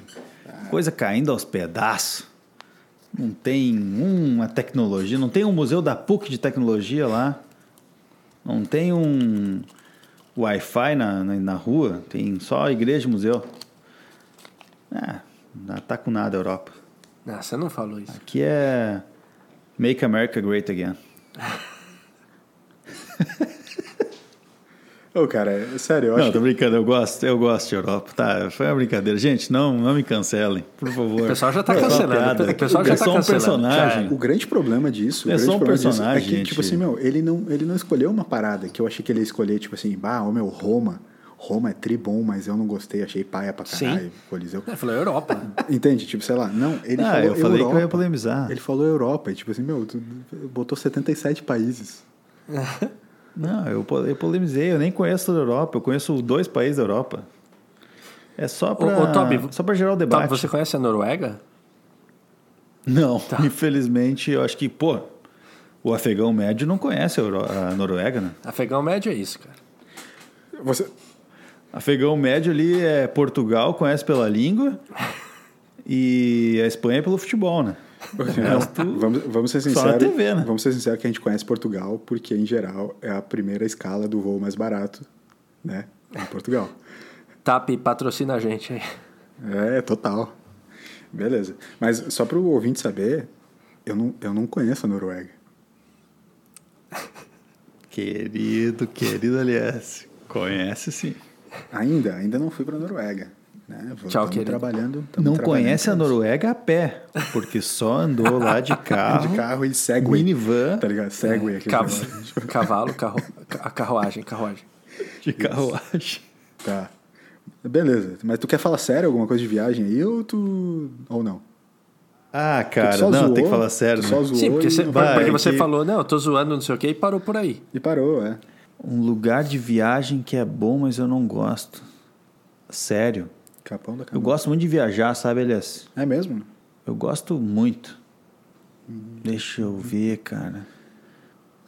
coisa caindo aos pedaços. Não tem uma tecnologia, não tem um museu da PUC de tecnologia lá. Não tem um Wi-Fi na, na, na rua, tem só igreja e museu. Ah, não tá com nada a Europa. Não, você não falou isso. Aqui é Make America Great Again. [LAUGHS] Ô, cara, é sério, eu Não, acho. tô brincando, eu gosto, eu gosto de Europa. Tá, foi uma brincadeira. Gente, não, não me cancelem, por favor. O pessoal já tá É cancelando. O pessoal já é tá só um cancelando. personagem. Já O grande problema disso, o É só um personagem, é que, tipo gente. assim, meu, ele não, ele não escolheu uma parada que eu achei que ele ia escolher, tipo assim, bah, ô meu, Roma. Roma é tri bom, mas eu não gostei, achei paia pra Sim. caralho. Coliseu. Ele falou Europa. [LAUGHS] Entende? Tipo, sei lá, não, ele Ah, falou eu falei que eu Europa. ia polemizar. Ele falou Europa, e tipo assim, meu, tu botou 77 países. [LAUGHS] Não, eu, eu polemizei, eu nem conheço toda a Europa, eu conheço dois países da Europa. É só Toby, só pra gerar o Tá, debate. você conhece a Noruega? Não, [LAUGHS] infelizmente, eu acho que, pô, o afegão médio não conhece a, Noruega, né? Afegão médio é isso, cara. Você, Afegão médio ali é Portugal, conhece pela língua, [LAUGHS] e a Espanha pelo futebol, né? O resto- vamos, vamos ser Só na sinceros. TV, né? Vamos ser sinceros que a gente conhece Portugal, porque em geral é a primeira escala do voo mais barato, né? Em Portugal. TAP patrocina a gente aí. É, total. Beleza. Mas só para o ouvinte saber, eu não, eu não conheço a Noruega. [LAUGHS] Querido, querido aliás, conhece sim. Ainda, ainda não fui para a Noruega. Né? Vou- Tchau, tamo querido. trabalhando. tamo Não trabalhando conhece a. Noruega a pé, porque só andou lá de carro, [LAUGHS] De carro e Segway. minivan, Tá ligado? Segway. aquele Cav- negócio. [LAUGHS] Cavalo, carro... a carruagem, carruagem. de carruagem. Tá. Beleza. Mas tu quer falar sério alguma coisa de viagem aí ou tu... Ou não? Ah, cara, não, zoou, tem que falar sério, né? Só zoou Sim, porque você, vai, porque você que- falou, não, eu tô zoando, não sei o quê, e parou por aí. e parou, é. Um lugar de viagem que é bom, mas eu não gosto. Sério. Capão da Eu canoa. gosto muito de viajar, sabe, Elias? É mesmo? Eu gosto muito. Deixa eu ver, cara.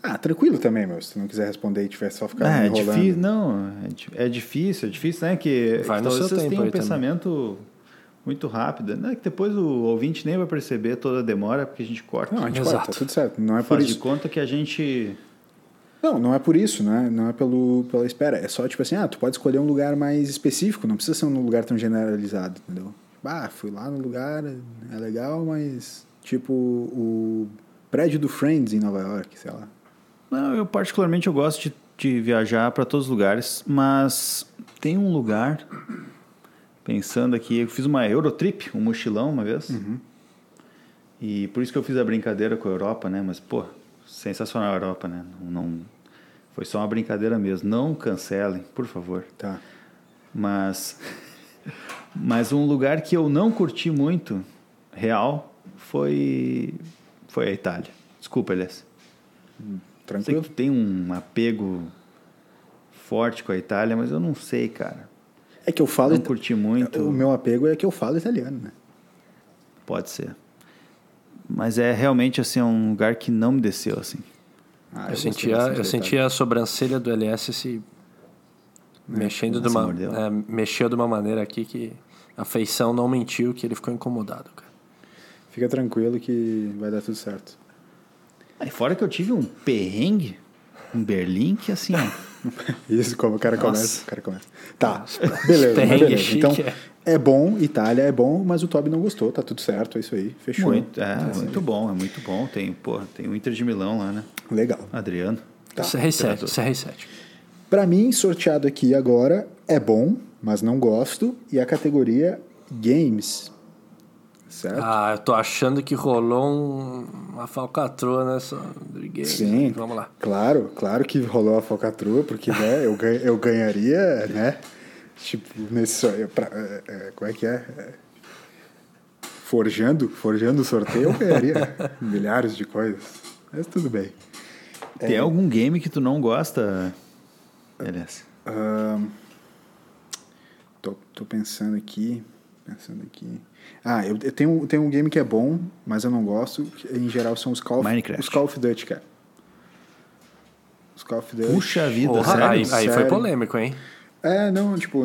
Ah, tranquilo também, meu. Se tu não quiser responder e tiver só ficar Ah, é enrolando. difícil, não, é, é difícil, é difícil, né? Que, Vai que talvez seu vocês tempo tenham um aí também. pensamento muito rápido, né? Que depois o ouvinte nem vai perceber toda a demora, porque a gente corta. Não, a gente Exato. corta, tudo certo. Não é por Faz de isso. conta que a gente... Não, não é por isso, né? Não é pelo, pela espera. É só tipo assim, ah, tu pode escolher um lugar mais específico, não precisa ser um lugar tão generalizado, entendeu? Ah, fui lá no lugar, é legal, mas tipo o prédio do Friends em Nova York, sei lá. Não, eu particularmente eu gosto de, de viajar para todos os lugares, mas tem um lugar Pensando aqui, eu fiz uma Eurotrip, um mochilão uma vez. E por isso que eu fiz a brincadeira com a Europa, né? Mas, pô, sensacional a Europa, né? Não, não- foi só uma brincadeira mesmo. Não cancelem, por favor. Tá. Mas, [LAUGHS] mas um lugar que eu não curti muito, real, foi, foi a Itália. Desculpa, Elias. Sei Tranquilo? que tem um apego forte com a Itália, mas eu não sei, cara. É que eu falo. Não curti muito. O meu apego é que eu falo italiano, né? Pode ser. Mas é realmente assim um lugar que não me desceu assim. Ah, Eu, gostei sentia, eu sentia a sobrancelha do LS se mexendo de uma, é, mexeu de uma maneira aqui que a feição não mentiu que ele ficou incomodado, cara. Fica tranquilo que vai dar tudo certo. Aí fora que eu tive um perrengue em Berlim que assim, ó, [LAUGHS] Isso, como o cara Nossa. começa. O cara começa. Tá, [LAUGHS] beleza. Beleza. chique, Então, é. é bom, Itália é bom, mas o Toby não gostou, tá tudo certo, é isso aí. Fechou. muito, é, Tá muito bom, é muito bom. Tem, pô, tem o Inter de Milão lá, né? Legal. Adriano. Tá. CR7, Imperador. CR7. Pra mim, sorteado aqui agora é bom, mas não gosto, e a categoria Games. Certo? Ah, eu tô achando que rolou um- uma falcatrua nessa game. Sim. Vamos lá. Claro, claro que rolou a falcatrua, porque né, eu, ganha- eu ganharia, né? Tipo, nesse. pra- é, é, como é que é? É, Forjando, forjando o sorteio, eu ganharia [LAUGHS] milhares de coisas. Mas tudo bem. Tem algum game que tu não gosta, Elias? Ahn, tô, tô pensando aqui. Pensando aqui. Ah, eu, eu tenho, tenho um game que é bom, mas eu não gosto. que, Em geral são os Call of, Minecraft. os Call of Duty, cara. Os Call of Duty. Puxa vida, Porra, sério? aí, aí foi Sério. polêmico, hein? É, não, tipo,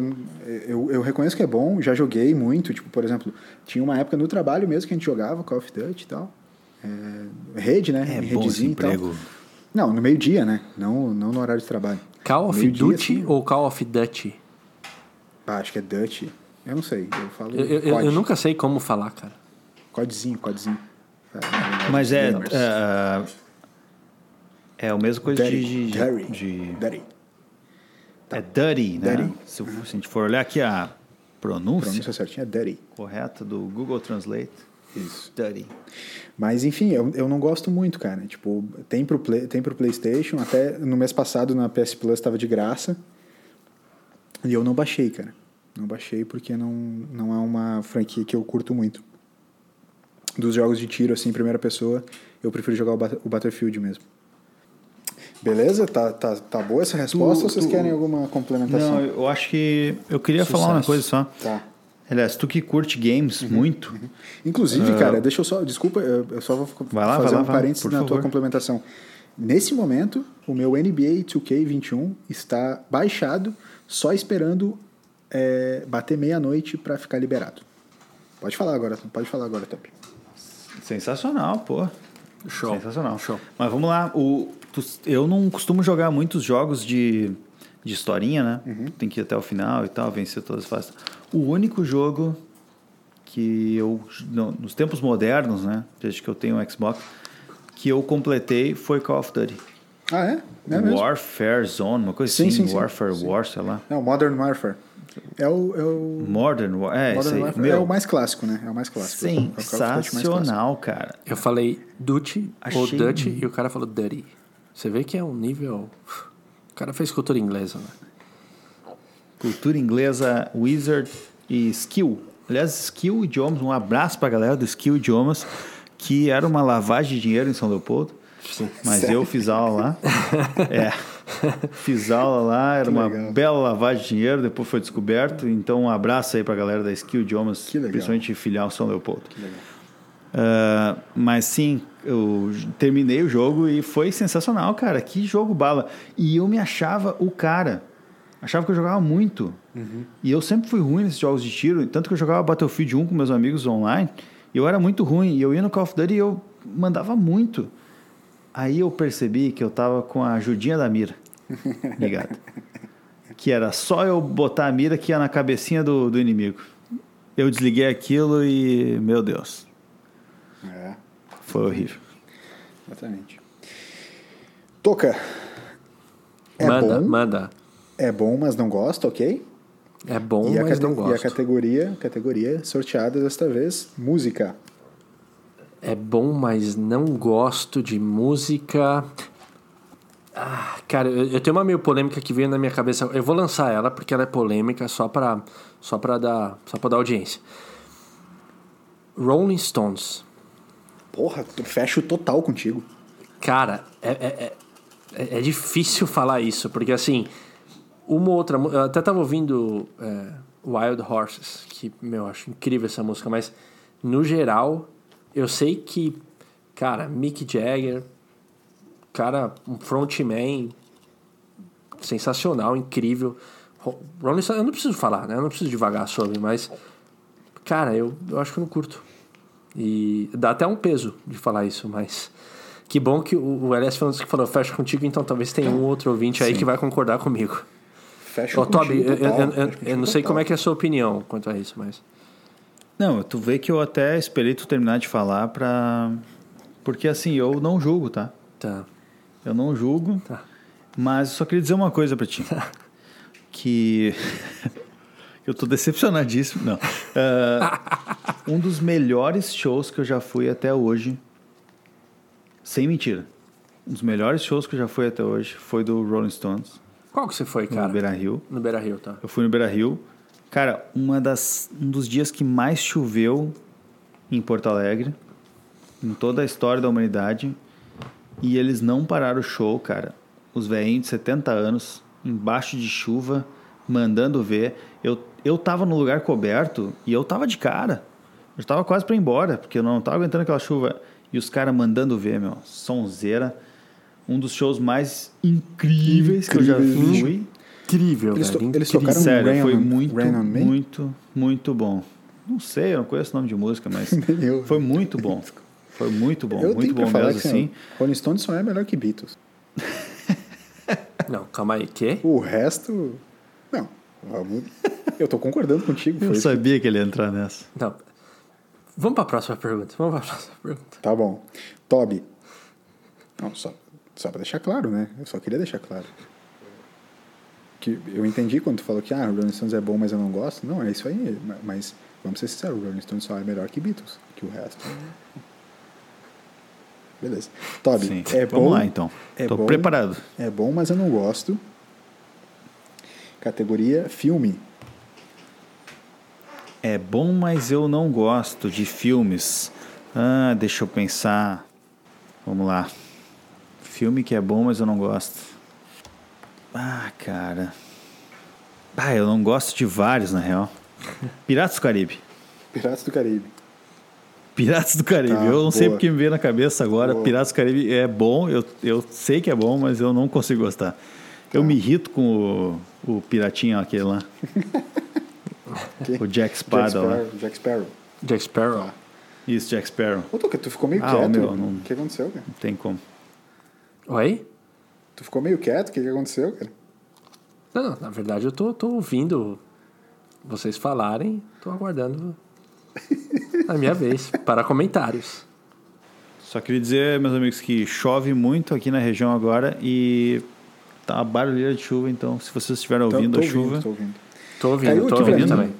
eu, eu reconheço que é bom, já joguei muito, tipo, por exemplo, tinha uma época no trabalho mesmo que a gente jogava Call of Duty e tal. É, rede, né? É Em bom esse emprego. Não, no meio-dia, né? Não, não no horário de trabalho. Call of Duty assim. ou Call of Duty? Ah, acho que é Dutch. Eu não sei, eu falo Eu, eu- eu- nunca sei como falar, cara. Codezinho, codezinho. É, Mas é. gamers. É, a mesma coisa Dirty, de. de, dirty, de- dirty. é dirty, né? Dirty. Se, se a gente for olhar aqui a pronúncia, Pronúncia certinha é dirty. correta do Google Translate, Isso. dirty. Mas enfim, eu, eu não gosto muito, cara. Tipo, tem pro, play, tem pro PlayStation, até no mês passado na PS Plus estava de graça. E eu não baixei, cara. Não baixei porque não, não é uma franquia que eu curto muito. Dos jogos de tiro, assim, em primeira pessoa, eu prefiro jogar o, Bat- o Battlefield mesmo. Beleza? Tá, tá, tá boa essa resposta ou vocês tu- querem alguma complementação? Não, eu acho que. Eu queria falar uma Sucesso. coisa só. Tá. Aliás, tu que curte games Uhum. muito, Inclusive, cara, deixa eu só. Desculpa, eu só vou. Vai lá, fazer lá, um vai, parênteses na tua favor. complementação. Nesse momento, o meu NBA 2K21 está baixado, só esperando é, bater meia-noite para ficar liberado. Pode falar agora, pode falar agora, Top. sensacional, pô. Show. Sensacional. Show. Mas vamos lá. O, tu- eu não costumo jogar muitos jogos de, de historinha, né? Uhum. Tem que ir até o final e tal, vencer todas as fases. O único jogo que eu, no- nos tempos modernos, né? Desde que eu tenho um Xbox, que eu completei foi Call of Duty. Ah, é? É mesmo? Warfare Zone, uma coisa Sim, assim. sim, sim. Warfare Sim. War, sei lá. Não, Modern Warfare. É o, é o Modern War, é, Modern. Warfare Meu, é o mais clássico, né? É o mais clássico. É of Duty mais clássico. sensacional, cara. Eu falei Duty ou Achei- Dutch e o cara falou Dirty. Você vê que é um nível. O cara fez cultura inglesa, né? Cultura inglesa, Wizard e Skill. Aliás, Skill Idiomas, um abraço pra galera do Skill Idiomas, que era uma lavagem de dinheiro em São Leopoldo. Sim. Mas eu fiz aula lá. [LAUGHS] É. [LAUGHS] Fiz aula lá, era Que uma legal. bela lavagem de dinheiro, depois foi descoberto. Então, um abraço aí pra galera da Skill Idiomas, Que legal. principalmente filial São Leopoldo. Ah, mas sim, eu terminei o jogo e foi sensacional, cara. Que jogo bala. E eu me achava o cara. Achava que eu jogava muito. E eu sempre fui ruim nesses jogos de tiro. Tanto que eu jogava Battlefield 1 com meus amigos online. E eu era muito ruim. E eu ia no Call of Duty e eu mandava muito. Aí eu percebi que eu tava com a ajudinha da mira. Ligado? [LAUGHS] que era só eu botar a mira que ia na cabecinha do, do inimigo. Eu desliguei aquilo e, meu Deus, É, foi horrível. exatamente. Toca. É manda, bom, manda. é bom, mas não gosta, ok? É bom, e a, mas não e a gosto. categoria, categoria sorteada desta vez, música. É bom, mas não gosto de música. Ah, cara, eu, eu tenho uma meio polêmica que veio na minha cabeça. Eu vou lançar ela porque ela é polêmica só pra, só pra, dar, só pra dar audiência. Rolling Stones. Porra, eu fecho total contigo. Cara, é, é, é, é difícil falar isso, porque assim, uma outra. Eu até tava ouvindo é, Wild Horses, que, meu, eu acho incrível essa música, mas no geral, eu sei que, cara, Mick Jagger, cara, um frontman sensacional, incrível. Ro- Rolling Stones, eu não preciso falar, né? Eu não preciso devagar sobre, mas, cara, eu, eu acho que eu não curto. E dá até um peso de falar isso, mas que bom que o, LS Fernandes que falou fecha contigo, então talvez tenha um outro ouvinte aí que vai concordar comigo. Fecho Ô, Toby, contigo eu, eu, eu- eu contigo não sei como é que é a sua opinião quanto a isso, mas. Não, tu vê que eu até esperei tu terminar de falar pra. Porque assim, eu não julgo, tá? Tá. Eu não julgo, Tá. mas eu só queria dizer uma coisa pra ti. que. [LAUGHS] eu tô decepcionadíssimo. Não. Ah, um dos melhores shows que eu já fui até hoje. Sem mentira. Um dos melhores shows que eu já fui até hoje foi do Rolling Stones, Qual que você foi, no cara? Beira Rio. No Beira Rio, tá. Eu fui no Beira Rio. Cara, uma das, um dos dias que mais choveu em Porto Alegre, em toda a história da humanidade. E eles não pararam o show, cara. Os velhinhos de 70 anos, embaixo de chuva, mandando ver. Eu, eu tava no lugar coberto e eu tava de cara. Eu tava quase pra ir embora, porque eu não tava aguentando aquela chuva. E os caras mandando ver, meu. Sonzeira. Um dos shows mais incríveis que eu já Incríveis. fui. Incrível, Eles, velho. eles incrível. tocaram Sério, Rain foi on- muito, Rain on Me? muito, muito bom. Não sei, eu não conheço o nome de música, mas [LAUGHS] eu. foi muito bom. [LAUGHS] Foi muito bom, eu muito tenho bom que falar mesmo, que assim. Rolling Stones só é melhor que Beatles. [LAUGHS] Não, calma aí, quê? O resto. Não. vamos- Eu tô concordando contigo. Eu Foi isso. sabia que ele ia entrar nessa. Não. Vamos pra próxima pergunta. Vamos pra próxima pergunta. Tá bom. Toby. Não, só, só pra deixar claro, né? Eu só queria deixar claro. Que eu entendi quando tu falou que ah, o Rolling Stones é bom, mas eu não gosto. Não, é isso aí. ma- Mas vamos ser sinceros, o Rolling Stones só é melhor que Beatles. Que o resto. Beleza. Toby, Sim. é Vamos bom. lá, então. É Tô bom, preparado. É bom, mas eu não gosto. Categoria filme. É bom, mas eu não gosto de filmes. Ah, deixa eu pensar. Vamos lá. Filme que é bom, mas eu não gosto. Ah, cara. Ah, eu não gosto de vários, na real. Piratas do Caribe. Piratas do Caribe. Piratas do Caribe. Tá, eu não sei boa. porque me veio na cabeça agora. Boa. Piratas do Caribe é bom, eu, eu sei que é bom, mas eu não consigo gostar. Eu Tá. me irrito com o, o piratinho aquele lá. O Jack Spada lá. Sparrow. Jack Sparrow. Jack Sparrow. Tá. Isso, Jack Sparrow. Ô, Tuca, tu ficou meio Ah, quieto. meu, O não- que aconteceu, cara? Não tem como. Oi? Tu ficou meio quieto? O que, que aconteceu, cara? Não, não, na verdade eu tô, tô ouvindo vocês falarem, tô aguardando a minha vez para comentários. Só queria dizer, meus amigos, que chove muito aqui na região agora e tá uma barulheira de chuva, então se vocês estiverem ouvindo tô a chuva, Tô ouvindo. Tô ouvindo, Caiu tô aqui pra ouvindo mim. também.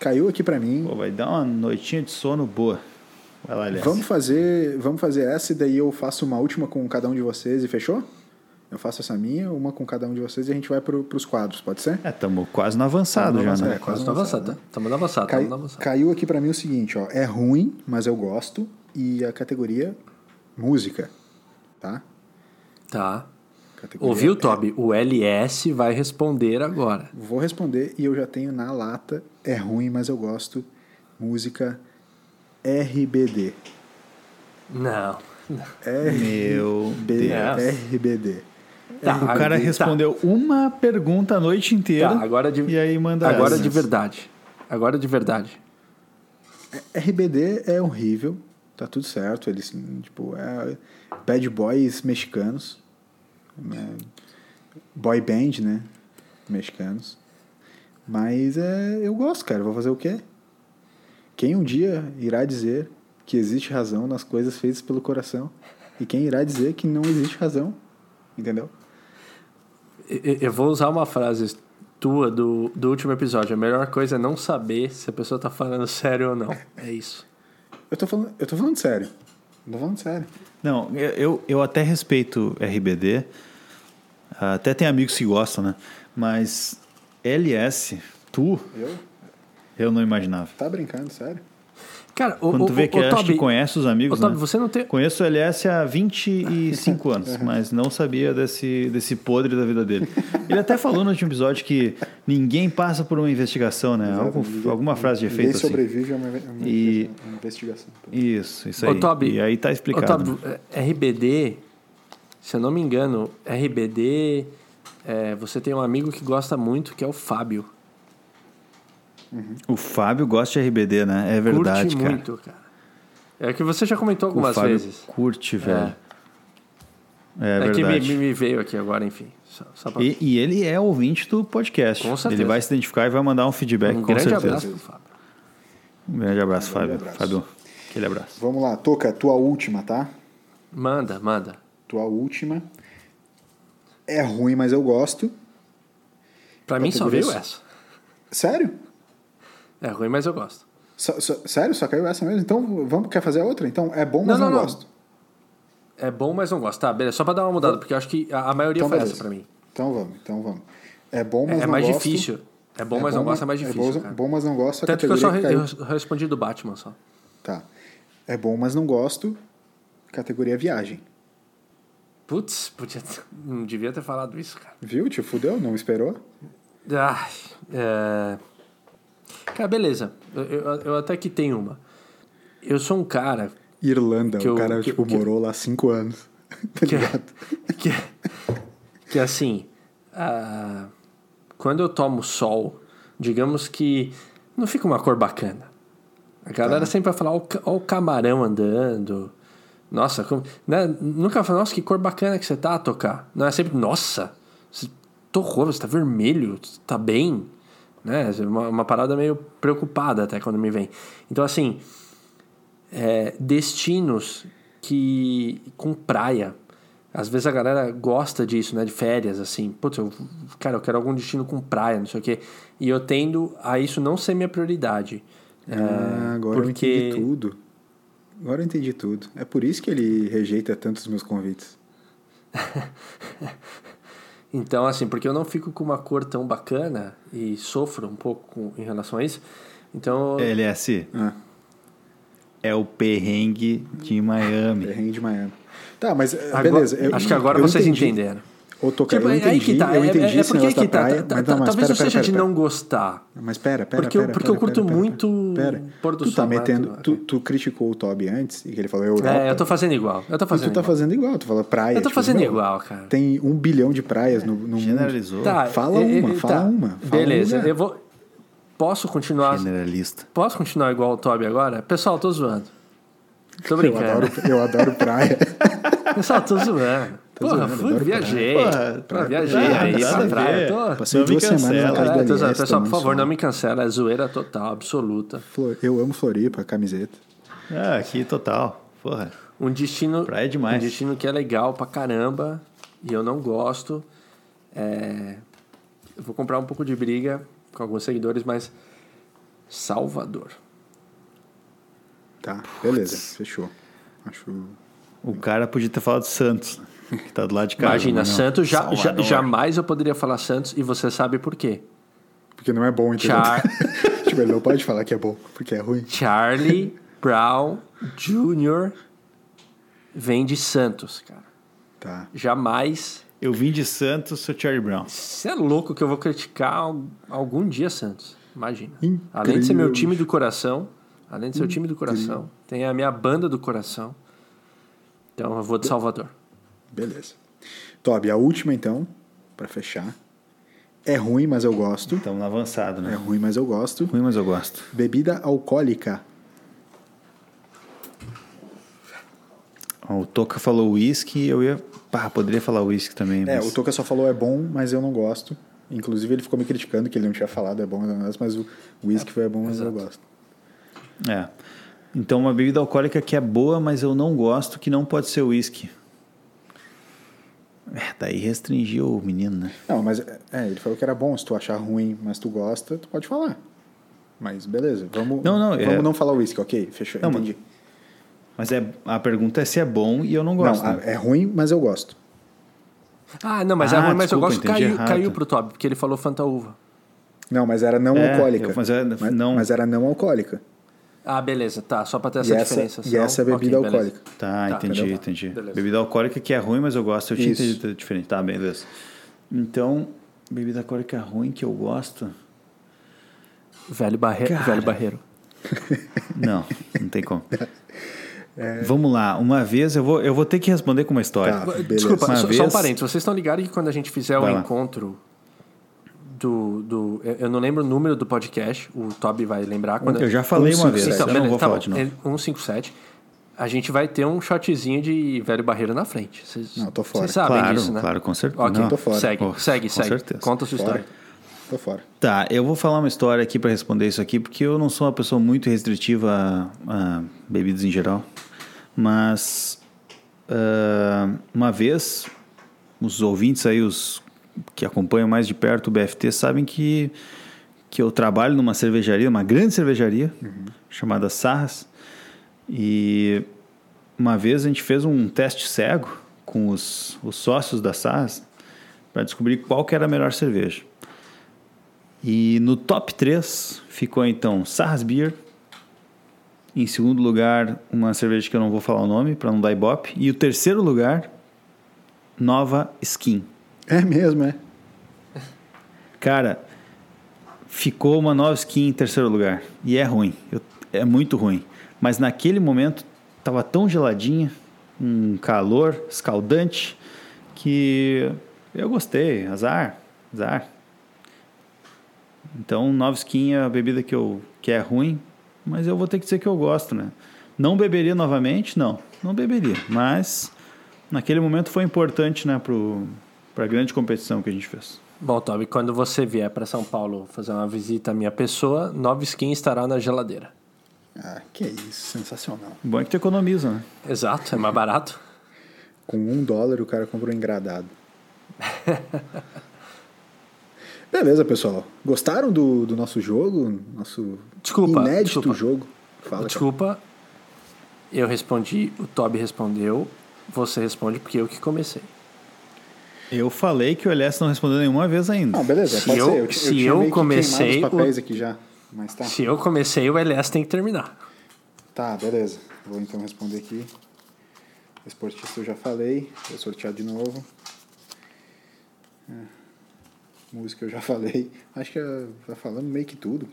Caiu aqui pra mim. pô, vai dar uma noitinha de sono boa. Vai lá. Vamos fazer, vamos fazer essa e daí eu faço uma última com cada um de vocês e fechou? Eu faço essa minha, uma com cada um de vocês e a gente vai pro, pros quadros, pode ser? É, estamos quase no avançado Tamo já, avançado, né? é. Quase quase no avançado? Tamo no avançado, Cai- tamo no avançado. caiu aqui pra mim o seguinte, ó. É ruim, mas eu gosto. E a categoria música, tá? Tá. Categoria Ouviu, é- Toby? O LS vai responder agora. Vou responder e eu já tenho na lata. É ruim, mas eu gosto. Música RBD. Não. Meu B- Deus. RBD. Tá, O cara tá. respondeu uma pergunta a noite inteira Tá, agora de, e aí manda agora essa. de verdade. Agora de verdade. RBD é horrível, tá tudo certo. Eles, tipo, é bad boys mexicanos. né? Boy band, né? Mexicanos. Mas é, eu gosto, cara. Vou fazer o quê? Quem um dia irá dizer que existe razão nas coisas feitas pelo coração? E quem irá dizer que não existe razão? Entendeu? Eu- vou usar uma frase tua do, do último episódio. A melhor coisa é não saber se a pessoa tá falando [LAUGHS] sério ou não. É isso. Eu tô falando, eu tô falando sério. Eu tô falando sério. Não, eu, eu, eu até respeito RBD. Até tem amigos que gostam, né? Mas LS, tu, Eu? eu não imaginava. Tá brincando, sério? Cara, o, Quando o, tu vê o, que o Toby, que conhece os amigos, Otávio, né? você não tem... Conheço o LS há 25 [LAUGHS] anos, mas não sabia desse, desse podre da vida dele. Ele até falou no último episódio que ninguém passa por uma investigação, né? Algum- Ninguém- alguma frase de ninguém efeito assim. sobrevive a uma, uma E- investigação. Isso, isso Ô, aí. Toby, e aí tá explicado. Otávio, é, RBD, se eu não me engano, RBD, é, você tem um amigo que gosta muito, que é o Fábio. O Fábio gosta de RBD, né? É verdade, Curte cara. muito, cara. É que você já comentou O algumas Fábio vezes. curte, velho. É, É, que me, me- me veio aqui agora, enfim. Só, só pra... E, e ele é ouvinte do podcast. Com certeza. Ele vai se identificar e vai mandar um feedback, um com grande certeza. abraço pro Fábio. Um grande abraço, Um Fábio. grande abraço. Fábio, aquele abraço. Vamos lá, Toca, tua última, tá? Manda, manda. Tua última. É ruim, mas eu gosto. Pra mim só veio essa. Sério? É ruim, mas eu gosto. Só- só- sério? Só caiu essa mesmo? Então, vamos, quer fazer outra? Então, é bom, mas Não, não, não, não. gosto. É bom, mas não gosto. Tá, beleza. Só pra dar uma mudada, porque eu acho que a, a maioria Então, foi beleza. essa pra mim. Então vamos, então vamos. É bom, mas É, não mais gosto. difícil. É bom, mas não gosto, é mais É difícil. bom, cara. bom, mas não gosto. Tanto que eu só caiu. eu respondi do Batman só. Tá. É bom, mas não gosto. Categoria viagem. Putz, podia ter- não devia ter falado isso, cara. Viu? Te fudeu? Não esperou? Ai, é... Cara, beleza. Eu, eu- eu até que tenho uma. Eu sou um cara Irlanda, Que o eu- cara, que- tipo, que- morou lá cinco anos. [LAUGHS] tá que, ligado? que, que assim, ah, quando eu tomo sol, digamos que não fica uma cor bacana. A galera sempre vai falar, ó o, ca- ó o camarão andando. Nossa, como, né? nunca vai falar, nossa, que cor bacana que você tá a tocar. Não é sempre, nossa, você torrou, você tá vermelho, tá bem. Né? Uma, uma parada meio preocupada até quando me vem. Então, assim, é, destinos que com praia. Às vezes a galera gosta disso, né? De férias, assim. Putz, eu, cara, eu quero algum destino com praia, não sei o quê. E eu tendo a isso não ser minha prioridade. É, Ah, agora porque... eu entendi tudo. Agora eu entendi tudo. É por isso que ele rejeita tantos meus convites. [LAUGHS] Então, assim, porque eu não fico com uma cor tão bacana e sofro um pouco com- em relação a isso. Então, LS Ah, é o perrengue de Miami. perrengue de Miami. Tá, mas eh, agora- beleza. eu- acho que agora vocês entendi. entenderam. Toca, Tipo, eu é entendi, aí que tá. eu é- entendi é, esse porque negócio que tá. praia, tá- mas tá- não, mas talvez pera, não seja pera, de pera, não gostar. Mas pera, pera, Porque eu- porque pera, eu curto muito pera. pôr do tu tá metendo, tu, tu criticou o Toby antes e que ele falou Europa. É, eu tô fazendo igual. Eu tô E fazendo tu tá igual. fazendo igual, tu fala praia. Eu tô tipo, fazendo meu, igual, cara. Tem um bilhão de praias no, no mundo. Generalizou. Tá, Fala e- e- uma, tá. fala uma, fala Beleza, um lugar. eu vou. Posso continuar? Generalista. Posso continuar igual o Toby agora? Pessoal, tô zoando. Tô Eu brincando. adoro, eu adoro praia. [LAUGHS] Pessoal, tô zoando. Porra, zoando, fui, viajei. praia. Pô, viajei praia, aí pra praia. Tô... Passei Não me duas semanas na cancela. casa É, do. Pessoal, por favor, não me cancela. É zoeira total, absoluta. Flor- Eu amo Floripa, camiseta. Ah, aqui total. Porra. Um destino. Praia é demais. Um destino que é legal pra caramba. E eu não gosto. É, Eu vou comprar um pouco de briga com alguns seguidores, mas. Salvador. Tá, beleza, fechou. Acho. O cara podia ter falado Santos, [LAUGHS] que tá do lado de casa. Imagina, não. Santos, já, já- jamais eu poderia falar Santos e você sabe por quê. Porque não é bom, entendeu? Char- [LAUGHS] tipo, ele não pode falar que é bom, porque é ruim. Charlie Brown Jr. vem de Santos, cara. Tá. Jamais. Eu vim de Santos, sou Charlie Brown. Você é louco que eu vou criticar al- algum dia Santos. Imagina. Incrível. Além de ser meu time do coração, além de ser o time do coração, tem a minha banda do coração. Então eu vou de Salvador. Beleza. Toby, a última então, pra fechar. É ruim, mas eu gosto. Estamos no avançado, É né? ruim, mas eu gosto. Ruim, mas eu gosto. Bebida alcoólica. O Toca falou uísque, eu ia. Pá, poderia falar uísque também. É, mas... o Toca só falou é bom, mas eu não gosto. Inclusive ele ficou me criticando que ele não tinha falado é bom, mas mas o whisky foi é bom, mas eu gosto. É. Então, uma bebida alcoólica que é boa, mas eu não gosto, que não pode ser uísque. É, daí restringiu o menino, né? Não, mas é, ele falou que era bom. Se tu achar ruim, mas tu gosta, tu pode falar. Mas beleza, vamos Não, não, vamos é- não falar whisky, ok? Fechou, Não, entendi. Mas é, a pergunta é se é bom e eu não gosto. não, né? é ruim, mas eu gosto. Ah, não, mas Ah, é ruim, mas eu desculpa, gosto. entendi Caiu, errado. caiu pro Toby, porque ele falou Fanta Uva. Não, mas era não É, alcoólica. eu- mas é- mas, não- mas era não alcoólica. Ah, beleza, tá. Só pra ter E essa, essa, diferença. e senão- essa é bebida ok, beleza. alcoólica. Tá, Tá, entendi, entendeu? entendi. Beleza. Bebida alcoólica que é ruim, mas eu gosto. Eu tinha Isso. entendido diferente. Tá, beleza. Então, bebida alcoólica ruim que eu gosto. Velho, barre... Cara. Velho Barreiro. [LAUGHS] Não, não tem como. [LAUGHS] Vamos lá, uma vez eu vou, eu vou ter que responder com uma história. Tá. beleza. Desculpa, Uma só, vez- só um parênteses. Vocês estão ligados que quando a gente fizer o lá. encontro do, do. eu- não lembro o número do podcast, o Toby vai lembrar. Quando Eu já falei uma vez, 157. eu não vou tá falar bom. de novo. Ele- 157. A gente vai ter um shotzinho de velho barreiro na frente. Vocês, Não, tô fora. Vocês sabem Claro, disso, né? claro, com certeza. Ok, Não, tô fora. Segue, Oh, segue, segue. certeza. Conta a sua Fora. história. Tô fora. Tá, eu vou falar uma história aqui para responder isso aqui, porque eu não sou uma pessoa muito restritiva a, a bebidas em geral. Mas ah, uma vez, os ouvintes aí, os que acompanham mais de perto o BFT, sabem que, que eu trabalho numa cervejaria, uma grande cervejaria, chamada Sarras. E uma vez a gente fez um teste cego com os, os sócios da Sarras para descobrir qual que era a melhor cerveja. E no top 3 ficou então Sarras Beer. Em segundo lugar, uma cerveja que eu não vou falar o nome para não dar ibope. E o terceiro lugar, Nova Skin. É mesmo, é. Cara, ficou uma Nova Skin em terceiro lugar. E é ruim. Eu- é muito ruim. Mas naquele momento tava tão geladinha, um calor escaldante, que eu gostei. Azar, azar. Então, Nova Skin é a bebida que, eu, que é ruim, mas eu vou ter que dizer que eu gosto, né? Não beberia novamente? Não, não beberia. Mas naquele momento foi importante, né, para a grande competição que a gente fez. Bom, Toby, quando você vier para São Paulo fazer uma visita à minha pessoa, nova skin estará na geladeira. Ah, que isso, sensacional. O bom é que tu economiza, né? Exato, é mais barato. [LAUGHS] Com um dólar o cara comprou um engradado. Beleza, pessoal. Gostaram do, do nosso jogo? Nosso Desculpa, inédito desculpa. jogo? Fala, cara. Desculpa, eu respondi, o Toby respondeu, você responde porque eu que comecei. Eu falei que o LS não respondeu nenhuma vez ainda. Não, beleza, Se pode eu- ser. Eu, se eu que comecei, papéis o- aqui já. Mas tá. Se eu comecei, o LS tem que terminar. Tá, beleza. Vou então responder aqui. Esportista eu já falei. Vou sortear de novo. É. Música eu já falei. Acho que eu vai falando meio que tudo.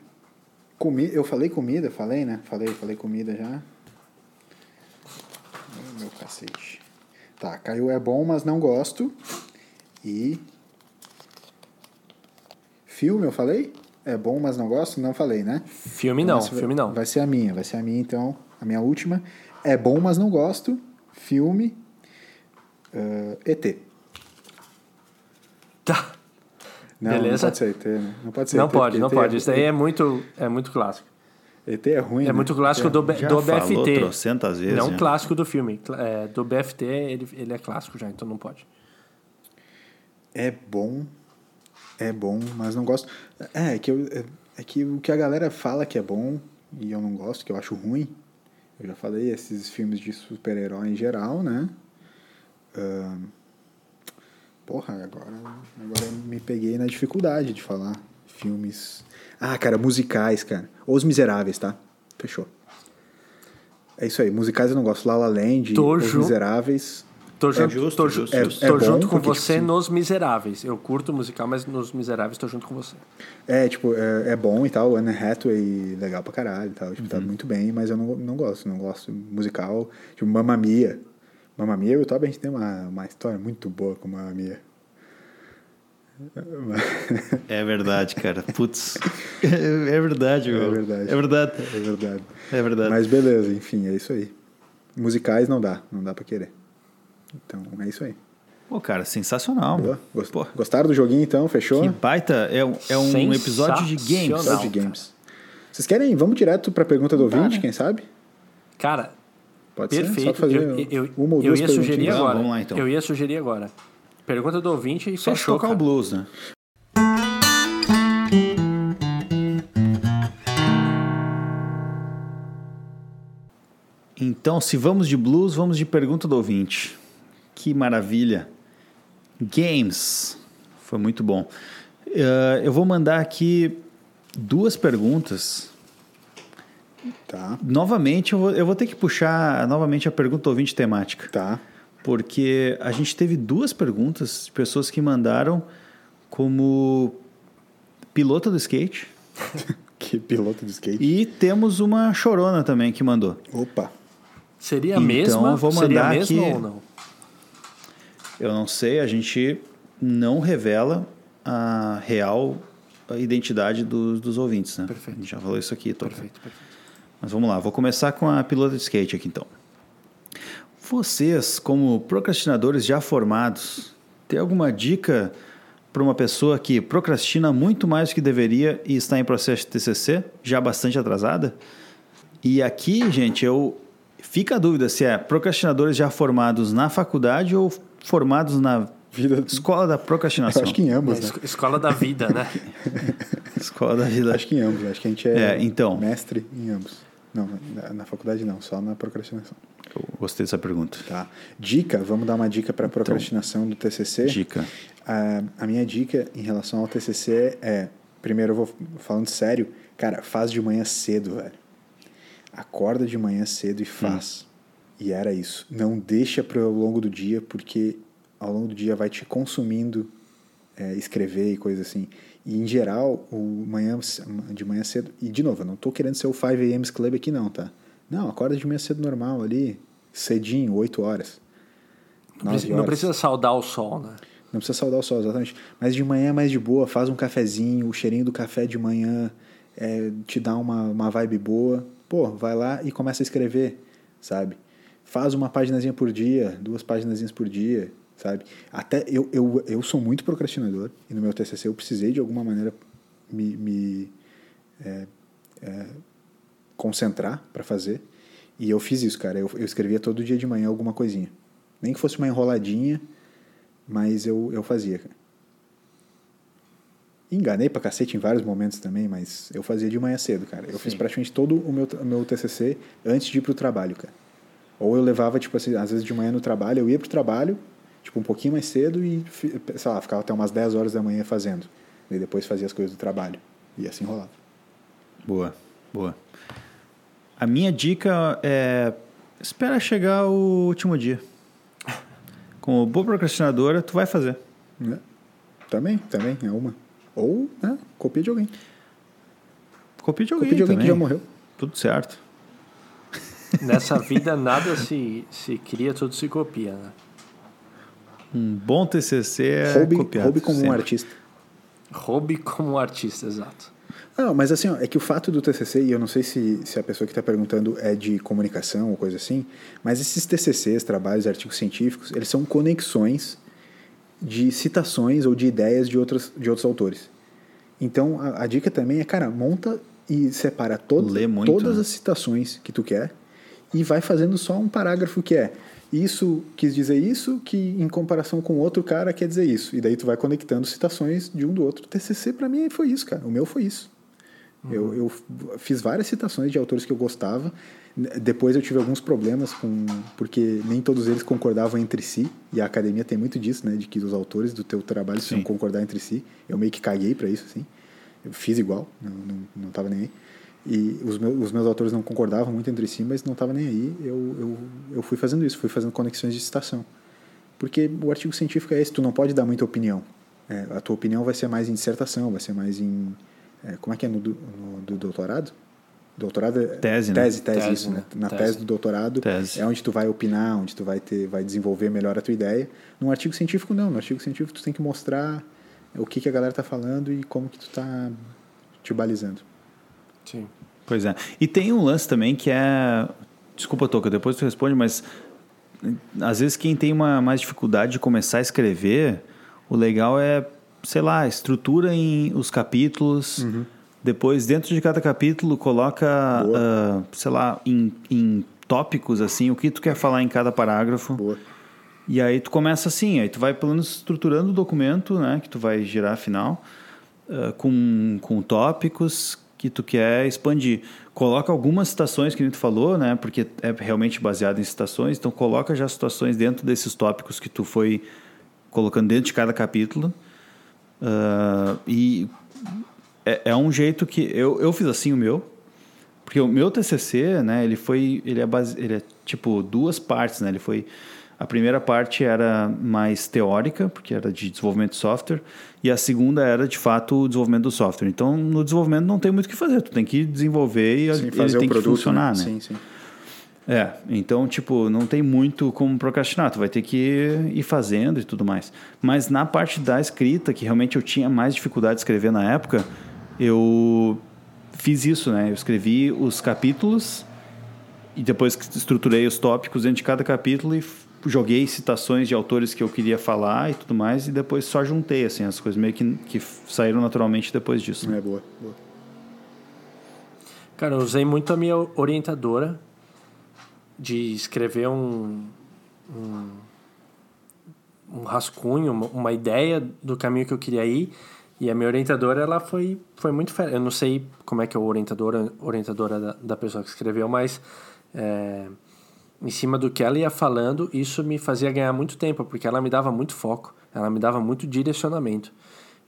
Comi eu falei comida, falei, né? Falei, falei comida já. Meu cacete. Tá, caiu é bom, mas não gosto. E. Filme eu falei? É bom, mas não gosto? Não falei, né? Filme não, Essa vai- filme não. Vai ser a minha, vai ser a minha então, a minha última. É bom, mas não gosto. Filme. eh, ET. Tá. Não, Beleza. não pode ser ET, né? Não pode ser Não ET, pode, não ET pode. É, Isso daí é muito, é muito clássico. ET é ruim. É né? muito clássico do, B- Já do falou BFT. trocentas vezes, Não já. clássico do filme. É, do BFT, ele, ele é clássico já, então não pode. É bom. É bom, mas não gosto. É, é que, eu, é, é que o que a galera fala que é bom e eu não gosto, que eu acho ruim. Eu já falei, esses filmes de super-herói em geral, né? Ahn, porra, agora, agora me peguei na dificuldade de falar filmes. Ah, cara, musicais, cara. Os Miseráveis, tá? Fechou. É isso aí, musicais eu não gosto. La La Land, Tô Os ju- Miseráveis. Tô, junto, justo, tô, ju- justo, É- tô é bom junto com porque, você tipo, nos Miseráveis. Eu curto musical, mas nos Miseráveis tô junto com você. É, tipo, é, é bom e tal, Anne Hathaway legal pra caralho e tal, tipo, tá muito bem, mas eu não, não gosto, não gosto musical, tipo, Mamma Mia. Mamma Mia e o Toby, a gente tem uma, uma história muito boa com Mamma Mia. É verdade, cara. Putz. É, [LAUGHS] é verdade, meu. É verdade. É verdade. É verdade. É verdade. Mas beleza, enfim, é isso aí. Musicais não dá, não dá pra querer. Então, é isso aí. Pô, cara, sensacional. Gost- Pô, Gostaram do joguinho então? Fechou? que baita. É, um- é um episódio de games. Episódio de games. Vocês querem? Vamos direto pra pergunta do Tá, ouvinte, né? quem sabe? Cara, Pode ser? perfeito. Só fazer eu, eu, uma ou eu duas ia sugerir agora. vamos lá, então. Eu ia sugerir agora. Pergunta do ouvinte e Só fechou, tocar cara. o blues, né? Então, se vamos de blues, vamos de pergunta do ouvinte. Que maravilha. Games. Foi muito bom. Eh, eu vou mandar aqui duas perguntas. Tá, Novamente, eu vou, eu vou ter que puxar novamente a pergunta do ouvinte temática. tá. Porque a gente teve duas perguntas de pessoas que mandaram como piloto do skate [LAUGHS] Que piloto de skate. e temos uma chorona também que mandou. Opa, Seria a Então, mesma? eu vou Seria a mandar mesma aqui- ou não? Eu não sei, a gente não revela a real identidade dos, dos ouvintes, né? Perfeito. A gente já falou isso aqui, Toca. Perfeito, perfeito. Mas vamos lá, vou começar com a pilota de skate aqui então. Vocês, como procrastinadores já formados, tem alguma dica para uma pessoa que procrastina muito mais do que deveria e está em processo de TCC, já bastante atrasada? E aqui, gente, eu fica a dúvida se é procrastinadores já formados na faculdade ou formados na vida. escola da Eu procrastinação. [LAUGHS] acho que em ambos, É, né? es- Escola da vida, né? [LAUGHS] Escola da vida. Acho que em ambos. Acho que a gente é, É, então. mestre em ambos. Não, na, na faculdade não, só na procrastinação. Eu gostei dessa pergunta. Tá. Dica, vamos dar uma dica para procrastinação do TCC. Dica. A, a minha dica em relação ao TCC é, primeiro eu vou falando sério, cara, faz de manhã cedo, velho. Acorda de manhã cedo e faz. E era isso. Não deixa para o longo do dia, porque ao longo do dia vai te consumindo é, escrever e coisa assim. E em geral, o manhã de manhã cedo. E de novo, eu não tô querendo ser o 5 a.m. Club aqui, não, tá? Não, acorda de manhã cedo normal ali, cedinho, 8 horas. Não 9 precisa, não precisa saudar o sol, né? Não precisa saudar o sol, exatamente. Mas de manhã é mais de boa, faz um cafezinho, o cheirinho do café de manhã é, te dá uma, uma vibe boa. Pô, vai lá e começa a escrever, sabe? Faz uma paginazinha por dia, duas paginazinhas por dia, sabe? Até eu, eu, eu sou muito procrastinador e no meu TCC eu precisei de alguma maneira me, me é, é, concentrar para fazer. E eu fiz isso, cara. Eu, eu escrevia todo dia de manhã alguma coisinha. Nem que fosse uma enroladinha, mas eu, eu fazia, cara. Enganei pra cacete em vários momentos também, mas eu fazia de manhã cedo, cara. Eu fiz praticamente todo o meu, o meu TCC antes de ir pro trabalho, cara. Ou eu levava, tipo assim, às vezes de manhã no trabalho, eu ia pro trabalho, tipo, um pouquinho mais cedo e, sei lá, ficava até umas 10 horas da manhã fazendo. E depois fazia as coisas do trabalho. E assim rolava. Boa, boa. A minha dica é espera chegar o último dia. Como boa procrastinadora, tu vai fazer. Né? Também, também, é uma. Ou, né, copia de alguém. Copia de alguém Copia de alguém também. que já morreu. Tudo certo. Nessa vida nada se, se cria, tudo se copia, né? Um bom TCC é roube, copiado. roube como um sempre. artista. Roube como artista, exato. Não, mas assim, ó, é que o fato do TCC, e eu não sei se, se a pessoa que está perguntando é de comunicação ou coisa assim, mas esses TCCs, trabalhos, artigos científicos, eles são conexões de citações ou de ideias de, outros de outros autores. Então, a, a dica também é, cara, monta e separa todo, muito, todas né? as citações que tu quer e vai fazendo só um parágrafo que é isso quis dizer isso, que em comparação com outro cara quer dizer isso. E daí tu vai conectando citações de um do outro. TCC para mim foi isso, cara. O meu foi isso. Eu, eu f- fiz várias citações de autores que eu gostava. Depois eu tive alguns problemas com porque nem todos eles concordavam entre si. E a academia tem muito disso, né, de que os autores do teu trabalho Sim. precisam concordar entre si. Eu meio que caguei para isso, assim. Eu fiz igual, não, não, não tava nem aí. E os meus, os meus autores não concordavam muito entre si, mas não tava nem aí. Eu, eu, eu fui fazendo isso, fui fazendo conexões de citação. Porque o artigo científico é esse, tu não pode dar muita opinião. É, a tua opinião vai ser mais em dissertação, vai ser mais em. é, como é que é no, do- no do doutorado? Doutorado é. Tese, né? Tese, tese, Tese, isso, né? né? Na Tese. tese. do doutorado Tese. é onde tu vai opinar, onde tu vai ter, vai desenvolver melhor a tua ideia. Num artigo científico, não. No artigo científico, tu tem que mostrar o que, que a galera tá falando e como que tu tá te balizando. Sim. Pois é. E tem um lance também que é. Desculpa, Toca, depois tu responde, mas às vezes quem tem uma mais dificuldade de começar a escrever, o legal é, sei lá, estrutura em os capítulos. Uhum. Depois, dentro de cada capítulo, coloca, ah, sei lá, em, em tópicos, assim, o que tu quer falar em cada parágrafo. Boa. E aí tu começa assim, aí tu vai pelo menos estruturando o documento, né, que tu vai gerar afinal, uh, com, com tópicos que tu quer expandir. Coloca algumas citações que a gente falou, né, porque é realmente baseado em citações, então coloca já citações dentro desses tópicos que tu foi colocando dentro de cada capítulo. Uh, e é, é, um jeito que eu, eu fiz assim o meu, porque o meu TCC, né, ele foi, ele é, base, ele é tipo duas partes, né, ele foi a primeira parte era mais teórica, porque era de desenvolvimento de software, e a segunda era de fato o desenvolvimento do software. Então, no desenvolvimento não tem muito o que fazer, tu tem que desenvolver e sim, ele tem produto, que funcionar, né? né? Sim, sim. É, então, tipo, não tem muito como procrastinar, tu vai ter que ir fazendo e tudo mais. Mas na parte da escrita, que realmente eu tinha mais dificuldade de escrever na época, eu fiz isso, né? Eu escrevi os capítulos e depois estruturei os tópicos dentro de cada capítulo e joguei citações de autores que eu queria falar e tudo mais, e depois só juntei, assim, as coisas meio que, que saíram naturalmente depois disso. Né? É, boa, boa. Cara, eu usei muito a minha orientadora de escrever um, um, um rascunho, uma, uma, ideia do caminho que eu queria ir, e a minha orientadora, ela foi, foi muito... Eu não sei como é que é a orientadora, orientadora da, da pessoa que escreveu, mas... É, em cima do que ela ia falando, isso me fazia ganhar muito tempo, porque ela me dava muito foco, ela me dava muito direcionamento.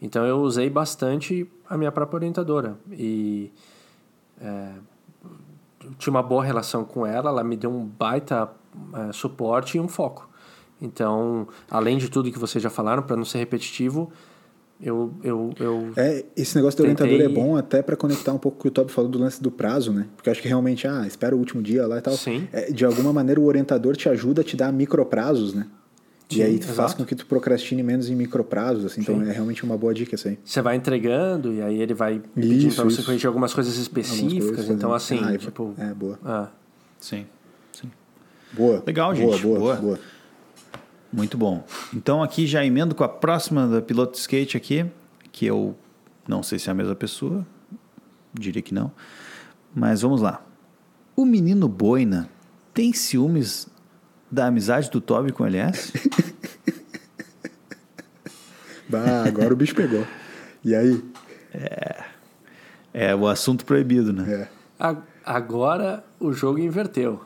Então eu usei bastante a minha própria orientadora e é, tinha uma boa relação com ela, ela me deu um baita é, suporte e um foco. Então, além de tudo que vocês já falaram, para não ser repetitivo, eu, eu, eu é, esse negócio do orientador é bom até para conectar um pouco com o que o Toby falou do lance do prazo, né? Porque eu acho que realmente, ah, espera o último dia lá e tal. Sim. É, de alguma maneira o orientador te ajuda a te dar microprazos, né? Sim, e aí tu faz com que tu procrastine menos em microprazos, assim, então é realmente uma boa dica isso aí. Você vai entregando e aí ele vai pedindo para você corrigir algumas coisas específicas, algumas coisas, então assim, ah, tipo... É, boa. Ah. Sim, sim. Boa. Legal, gente. Boa, boa, boa. Muito bom. Então aqui já emendo com a próxima da piloto skate aqui, que eu não sei se é a mesma pessoa, diria que não. Mas vamos lá. O menino Boina tem ciúmes da amizade do Toby com o LS? [LAUGHS] bah, agora o bicho pegou. E aí? É. É o assunto proibido, né? É. Agora o jogo inverteu.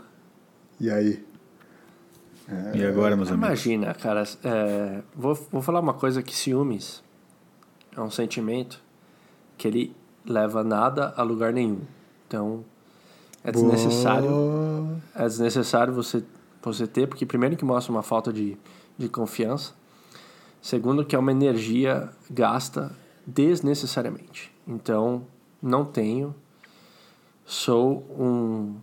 E aí? É, e agora, meus amigos? Imagina, cara, é, vou, vou falar uma coisa que ciúmes é um sentimento que ele leva nada a lugar nenhum. Então, é desnecessário. Boa. É desnecessário você, você ter, porque primeiro que mostra uma falta de, de confiança. Segundo que é uma energia gasta desnecessariamente. Então, não tenho. Sou um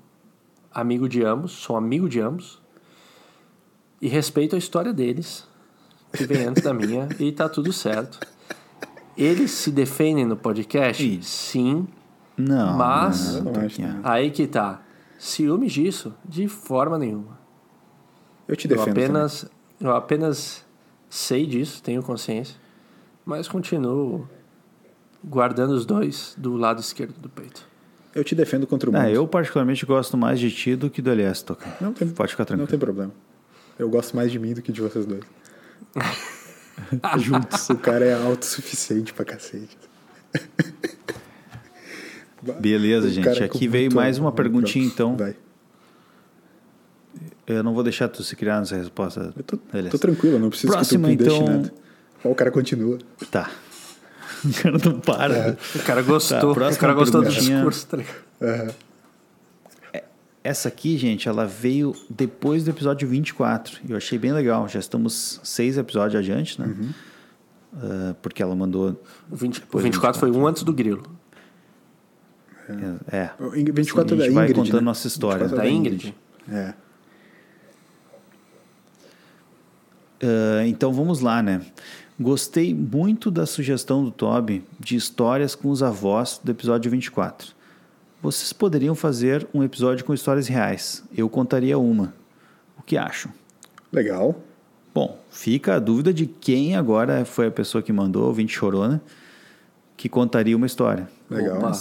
amigo de ambos, sou amigo de ambos e respeito a história deles, que vem antes da minha, e tá tudo certo. Eles se defendem no podcast? Sim. Não. Mas, não, não aí que tá. Ciúmes disso? De forma nenhuma. Eu te defendo. Eu apenas, eu apenas sei disso, tenho consciência, mas continuo guardando os dois do lado esquerdo do peito. Eu te defendo contra o mundo. É, eu particularmente gosto mais de ti do que do Elias, Toca. Não tem, Pode ficar tranquilo. Não tem problema. Eu gosto mais de mim do que de vocês dois. [LAUGHS] Juntos. O cara é autossuficiente pra cacete. Beleza, gente. É Aqui veio mais uma perguntinha, então. Vai. Eu não vou deixar tu se criar nessa resposta. Eu tô, tô tranquilo, não preciso Próxima, que tu então... nada. o cara continua. Tá. [LAUGHS] O cara não para. É. O cara gostou. Tá, o cara gostou do discurso, tá ligado? Uhum. Essa aqui, gente, ela veio depois do episódio 24. Eu achei bem legal. Já estamos seis episódios adiante, né? Uhum. Uh, porque ela mandou. O, 20, o 24 foi um antes do grilo. É. é. O 24 a gente é da vai contando né? nossa história. Da, da Ingrid. É. Uh, então vamos lá, né? Gostei muito da sugestão do Toby de histórias com os avós do episódio 24. Vocês poderiam fazer um episódio com histórias reais. Eu contaria uma. O que acham? Legal. Bom, fica a dúvida de quem agora foi a pessoa que mandou, o 20 chorona, que contaria uma história. Legal. Opa.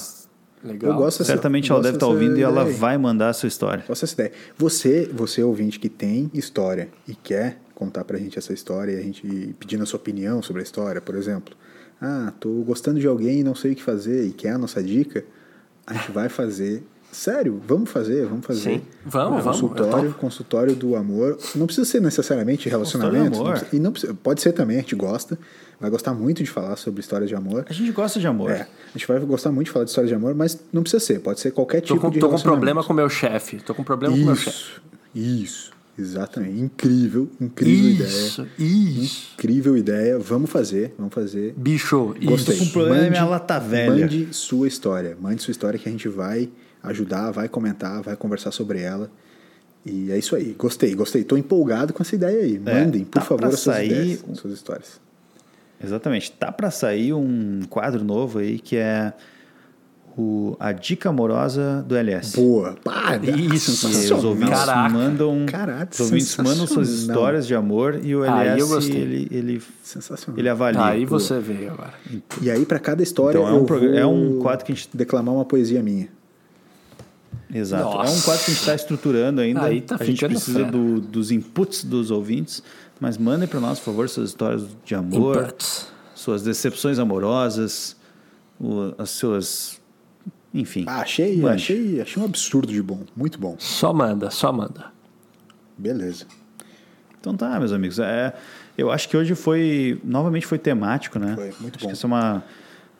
Legal. Eu gosto Certamente ela deve estar ouvindo e ela vai mandar a sua história. Gosto dessa ideia. Você, você ouvinte que tem história e quer contar pra gente essa história e a gente pedindo a sua opinião sobre a história, por exemplo. Ah, tô gostando de alguém e não sei o que fazer e quer a nossa dica, a gente vai fazer. Sério, vamos fazer, vamos fazer. Sim, vamos, um vamos, Consultório, consultório do amor. Não precisa ser necessariamente relacionamento. amor. não precisa- e não precisa- pode ser também, a gente gosta. Vai gostar muito de falar sobre histórias de amor. A gente gosta de amor. É, a gente vai gostar muito de falar de histórias de amor, mas não precisa ser, pode ser qualquer Tô tipo com, de tô com relacionamento. problema com meu chefe. Tô com problema com meu chefe. Isso, isso, exatamente. Incrível, incrível Isso, ideia. isso. Incrível ideia. Vamos fazer, vamos fazer. Bicho, Gostei. isso. com problema é minha lata velha. Mande sua história. Mande sua história que a gente vai ajudar, vai comentar, vai conversar sobre ela. E é isso aí. Gostei, gostei. Tô empolgado com essa ideia aí. É, Mandem, por tá favor, pra as suas sair ideias, um- suas histórias. Exatamente. Tá para sair um quadro novo aí que é o A Dica Amorosa do LS. Boa. Pá, Isso, E sensacional. os ouvintes Caraca. mandam. Caraca, os ouvintes mandam suas histórias de amor e o LS ele, ele, Sensacional. ele avalia. Aí você veio agora. E aí, para cada história, Então, é um eu programa- vou é um quadro que a gente- declamar uma poesia minha. Exato. É um Nossa. quadro que a gente está estruturando ainda. Aí tá a gente precisa do- dos inputs dos ouvintes. Mas mandem para nós, por favor, suas histórias de amor, Inputs. suas decepções amorosas, o- as suas. Enfim. Ah, achei, Mande. achei, achei um absurdo de bom. Muito bom. Só manda, só manda. Beleza. Então tá, meus amigos. É, eu acho que hoje foi. Novamente foi temático, né? Foi, muito acho bom. Que essa é uma,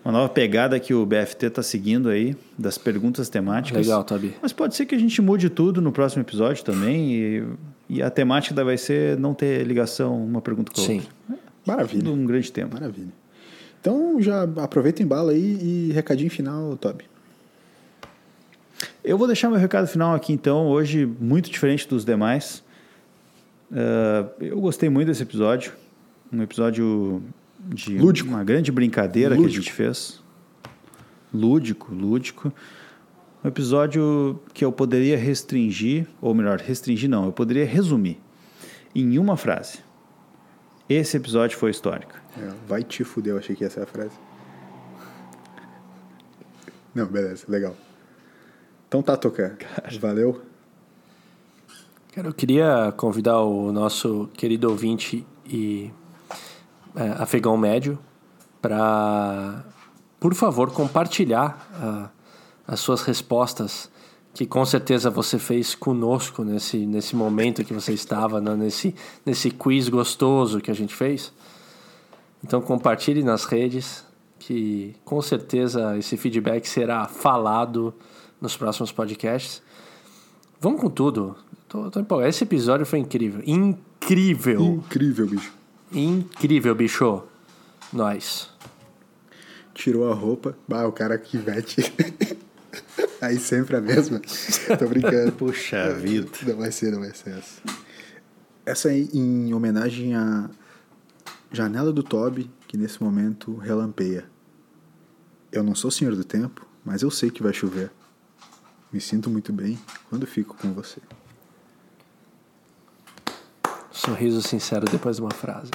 uma nova pegada que o BFT está seguindo aí, das perguntas temáticas. Legal, Tobi. Mas pode ser que a gente mude tudo no próximo episódio também. E, e a temática vai ser não ter ligação uma pergunta com a Sim. outra. Maravilha. Tudo um grande tema. Maravilha. Então já aproveita em bala aí e recadinho final, Toby. Eu vou deixar meu recado final aqui então, hoje muito diferente dos demais. Ah, eu gostei muito desse episódio. Um episódio de Lúdico. uma grande brincadeira que a Lúdico. gente fez. Lúdico, lúdico. Um episódio que eu poderia restringir, ou melhor, restringir não, eu poderia resumir em uma frase. Esse episódio foi histórico. É, vai te fuder, eu achei que essa é a frase. Não, beleza, legal. Então tá, Toca. Valeu. Cara, eu queria convidar o nosso querido ouvinte e é, afegão médio para, por favor, compartilhar ah, as suas respostas que com certeza você fez conosco nesse, nesse momento que você estava, né, nesse, nesse quiz gostoso que a gente fez. Então compartilhe nas redes que com certeza esse feedback será falado nos próximos podcasts. Vamos com tudo. Tô, tô empolgado. Esse episódio foi incrível. Incrível. Incrível, bicho. Incrível, bicho. Nós. Tirou a roupa. Bah, o cara que vete. [LAUGHS] Aí sempre a mesma. [LAUGHS] Tô brincando. Puxa vida. Não vai ser, não vai ser essa. Essa é em homenagem à janela do Toby, que nesse momento relampeia. Eu não sou senhor do tempo, mas eu sei que vai chover. Me sinto muito bem quando fico com você. Sorriso sincero depois de uma frase.